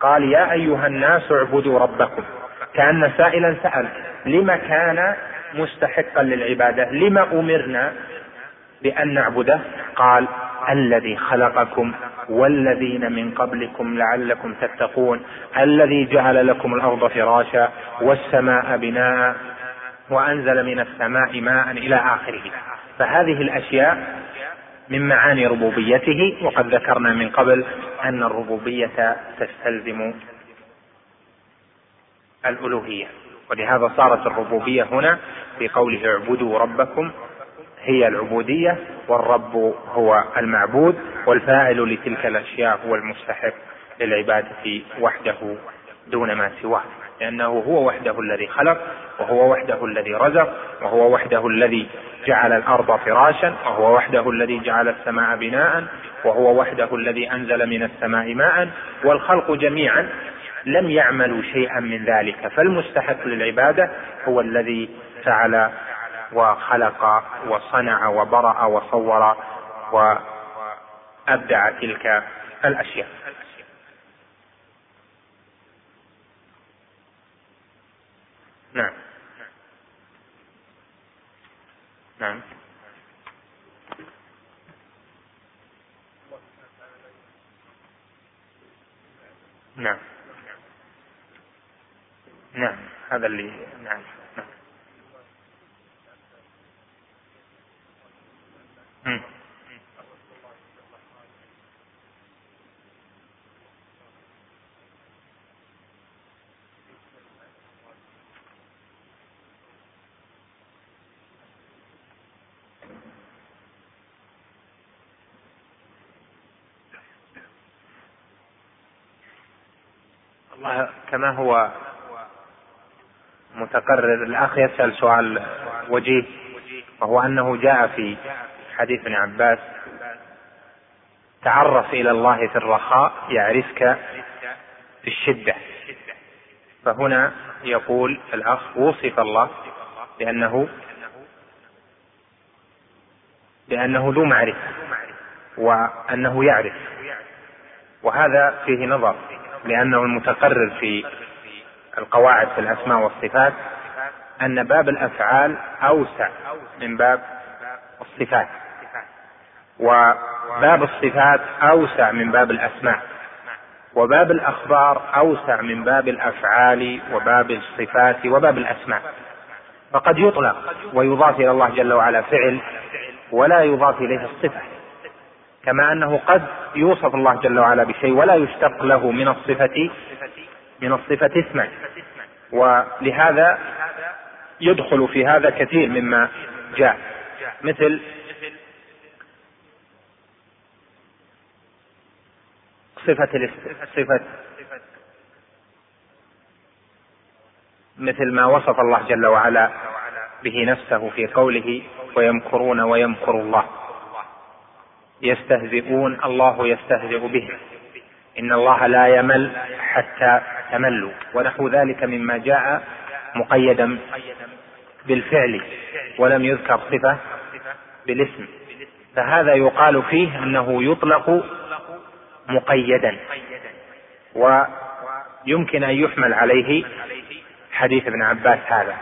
قال يا أيها الناس اعبدوا ربكم. كأن سائلا سأل لما كان مستحقا للعبادة؟ لما أمرنا بأن نعبده؟ قال الذي خلقكم والذين من قبلكم لعلكم تتقون الذي جعل لكم الأرض فراشا والسماء بناء وأنزل من السماء ماء إلى آخره. فهذه الأشياء من معاني ربوبيته وقد ذكرنا من قبل أن الربوبية تستلزم الألوهية. ولهذا صارت الربوبية هنا في قوله اعبدوا ربكم هي العبودية والرب هو المعبود والفاعل لتلك الأشياء هو المستحق للعبادة وحده دون ما سواه. لأنه هو وحده الذي خلق وهو وحده الذي رزق وهو وحده الذي جعل الأرض فراشا وهو وحده الذي جعل السماء بناء وهو وحده الذي أنزل من السماء ماء والخلق جميعا. لم يعملوا شيئا من ذلك. فالمستحق للعبادة هو الذي فعل وخلق وصنع وبرأ وصور وأبدع تلك الأشياء. نعم. نعم. نعم. نعم. هذا اللي نعم. الله كما هو متقرر. الأخ يسأل سؤال وجيه وهو أنه جاء في حديث ابن عباس تعرف إلى الله في الرخاء يعرفك في الشدة. فهنا يقول الأخ وصف الله بأنه بأنه ذو معرفة وأنه يعرف. وهذا فيه نظر لأنه المتقرر في القواعد في الأسماء والصفات أن باب الأفعال أوسع من باب الصفات. وباب الصفات أوسع من باب الأسماء وباب الأخبار أوسع من باب الأفعال وباب الصفات وباب الأسماء. فقد يطلق ويضاف إلى الله جل وعلا فعل ولا يضاف إليه الصفة كما أنه قد يوصف الله جل وعلا بشيء ولا يشتق له من الصفة من الصفة اسما ولهذا يدخل في هذا كثير مما جاء مثل صفة صفة مثل ما وصف الله جل وعلا به نفسه في قوله ويمكرون ويمكر الله. يستهزئون الله يستهزئ بهم إن الله لا يمل حتى تملوا. ونحو ذلك مما جاء مقيدا بالفعل ولم يذكر صفة بالاسم. فهذا يقال فيه أنه يطلق مقيدا. ويمكن أن يحمل عليه حديث ابن عباس هذا.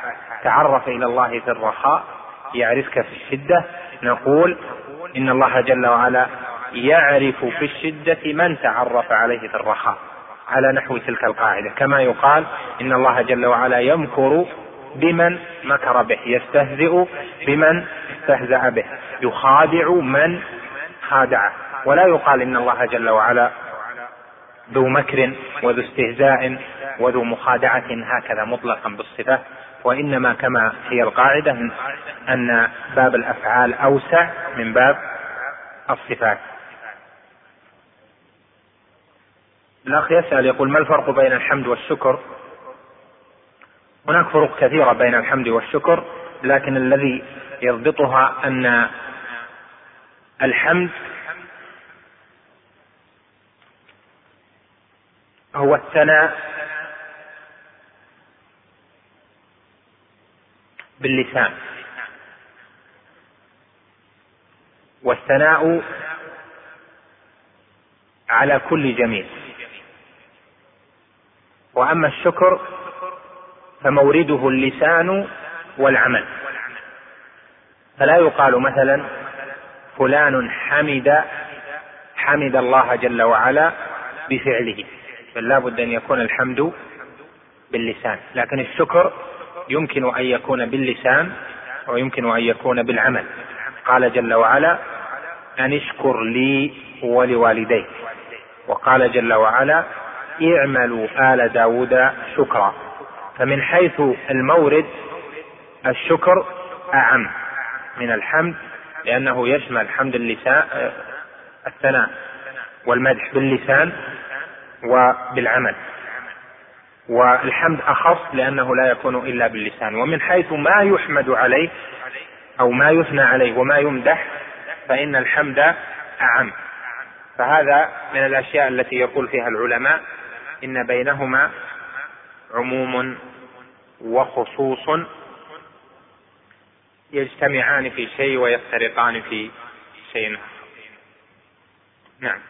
تعرف إلى الله في الرخاء يعرفك في الشدة. نقول إن الله جل وعلا يعرف في الشدة من تعرف عليه في الرخاء. على نحو تلك القاعدة. كما يقال إن الله جل وعلا يمكر بمن مكر به يستهزئ بمن استهزأ به يخادع من خادعه. ولا يقال إن الله جل وعلا ذو مكر وذو استهزاء وذو مخادعة هكذا مطلقا بالصفة وإنما كما هي القاعدة أن باب الأفعال أوسع من باب الصفات. الأخ يسأل يقول ما الفرق بين الحمد والشكر؟ هناك فروق كثيرة بين الحمد والشكر لكن الذي يضبطها أن الحمد هو الثناء باللسان. والثناء على كل جميل. وأما الشكر فمورده اللسان والعمل. فلا يقال مثلا فلان حمد حمد الله جل وعلا بفعله. بل لا بد أن يكون الحمد باللسان. لكن الشكر يمكن أن يكون باللسان ويمكن أن يكون بالعمل. قال جل وعلا أن اشكر لي ولوالديك وقال جل وعلا اعملوا آل داود شكرا. فمن حيث المورد الشكر أعم من الحمد لأنه يشمل حمد اللسان الثناء والمدح باللسان وبالعمل. والحمد أخص لأنه لا يكون إلا باللسان. ومن حيث ما يحمد عليه أو ما يثنى عليه وما يمدح فإن الحمد أعم. فهذا من الأشياء التي يقول فيها العلماء إن بينهما عموم وخصوص يجتمعان في شيء ويفترقان في شيء نعم.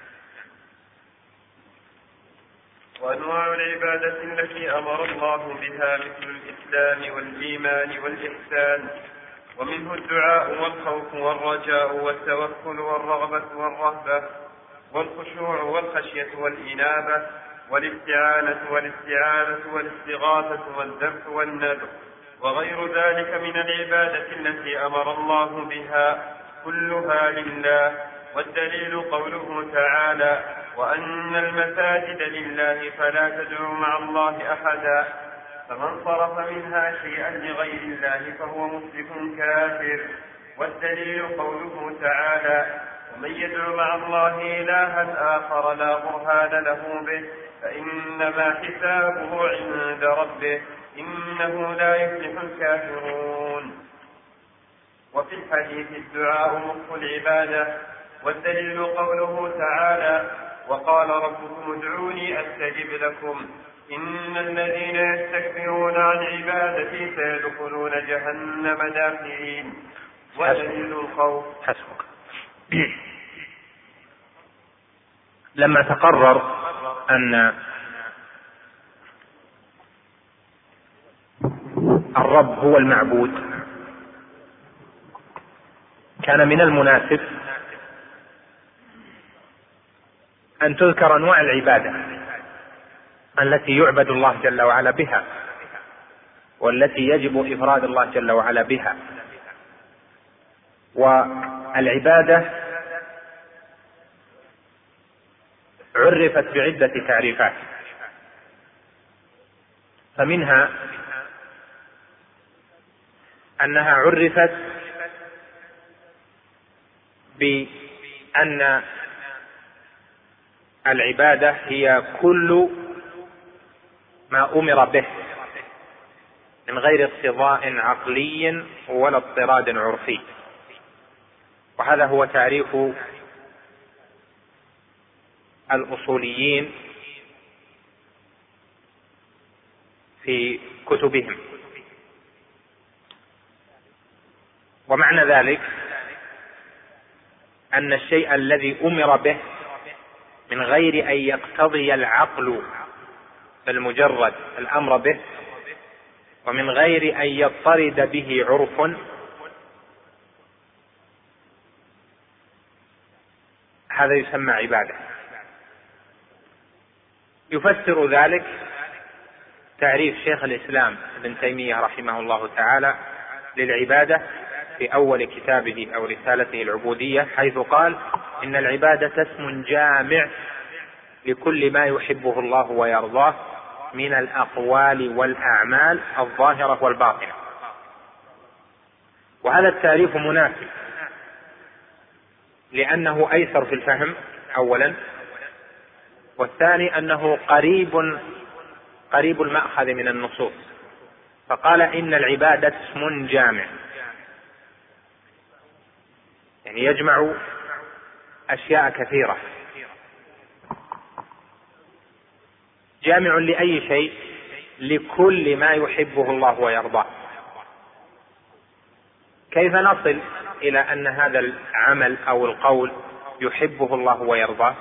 وأنواع العبادة التي أمر الله بها مثل الإسلام والإيمان والإحسان ومنه الدعاء والخوف والرجاء والتوكل والرغبة والرهبة والخشوع والخشية والإنابة والاستعانة والاستعانة والاستغاثة والذبح والنذر. وغير ذلك من العبادة التي أمر الله بها كلها لله والدليل قوله تعالى وأن المساجد لله فلا تدعوا مع الله أحدا. فمن صرف منها شيئا لغير الله فهو مشرك كافر. والدليل قوله تعالى ومن يدع مع الله إلها آخر لا برهان له به فإنما حسابه عند ربه إنه لا يفلح الكافرون. وفي الحديث الدعاء مخ العبادة. والدليل قوله تعالى وقال ربكم ادعوني أستجب لكم. إن الذين يستكبرون عن عبادتي سيدخلون جهنم داخلين ودليل الخوف. حسبك. لما تقرر أن الرب هو المعبود كان من المناسب أن تذكر أنواع العبادة التي يعبد الله جل وعلا بها والتي يجب إفراد الله جل وعلا بها. والعبادة عرفت بعدة تعريفات فمنها أنها عرفت بأن العبادة هي كل ما أمر به من غير اقتضاء عقلي ولا اضطراد عرفي. وهذا هو تعريف الأصوليين في كتبهم. ومعنى ذلك أن الشيء الذي أمر به من غير أن يقتضي العقل المجرد الأمر به ومن غير أن يضطرد به عرف. هذا يسمى عبادة. يفسر ذلك تعريف شيخ الإسلام ابن تيمية رحمه الله تعالى للعبادة في أول كتابه أو رسالته العبودية حيث قال إن العبادة اسم جامع لكل ما يحبه الله ويرضاه من الأقوال والأعمال الظاهرة والباطنة. وهذا التعريف مناسب لأنه أيسر في الفهم أولا. والثاني أنه قريب قريب المأخذ من النصوص. فقال إن العبادة اسم جامع. يعني يجمع أشياء كثيرة. جامع لأي شيء لكل ما يحبه الله ويرضاه. كيف نصل إلى أن هذا العمل أو القول يحبه الله ويرضاه؟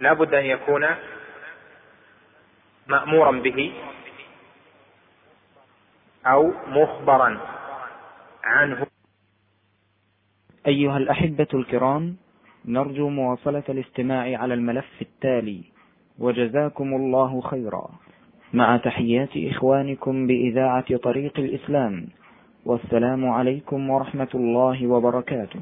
لا بد أن يكون مأمورا به أو مخبرا عنه. أيها الأحبة الكرام نرجو مواصلة الاستماع على الملف التالي وجزاكم الله خيرا. مع تحيات إخوانكم بإذاعة طريق الإسلام والسلام عليكم ورحمة الله وبركاته.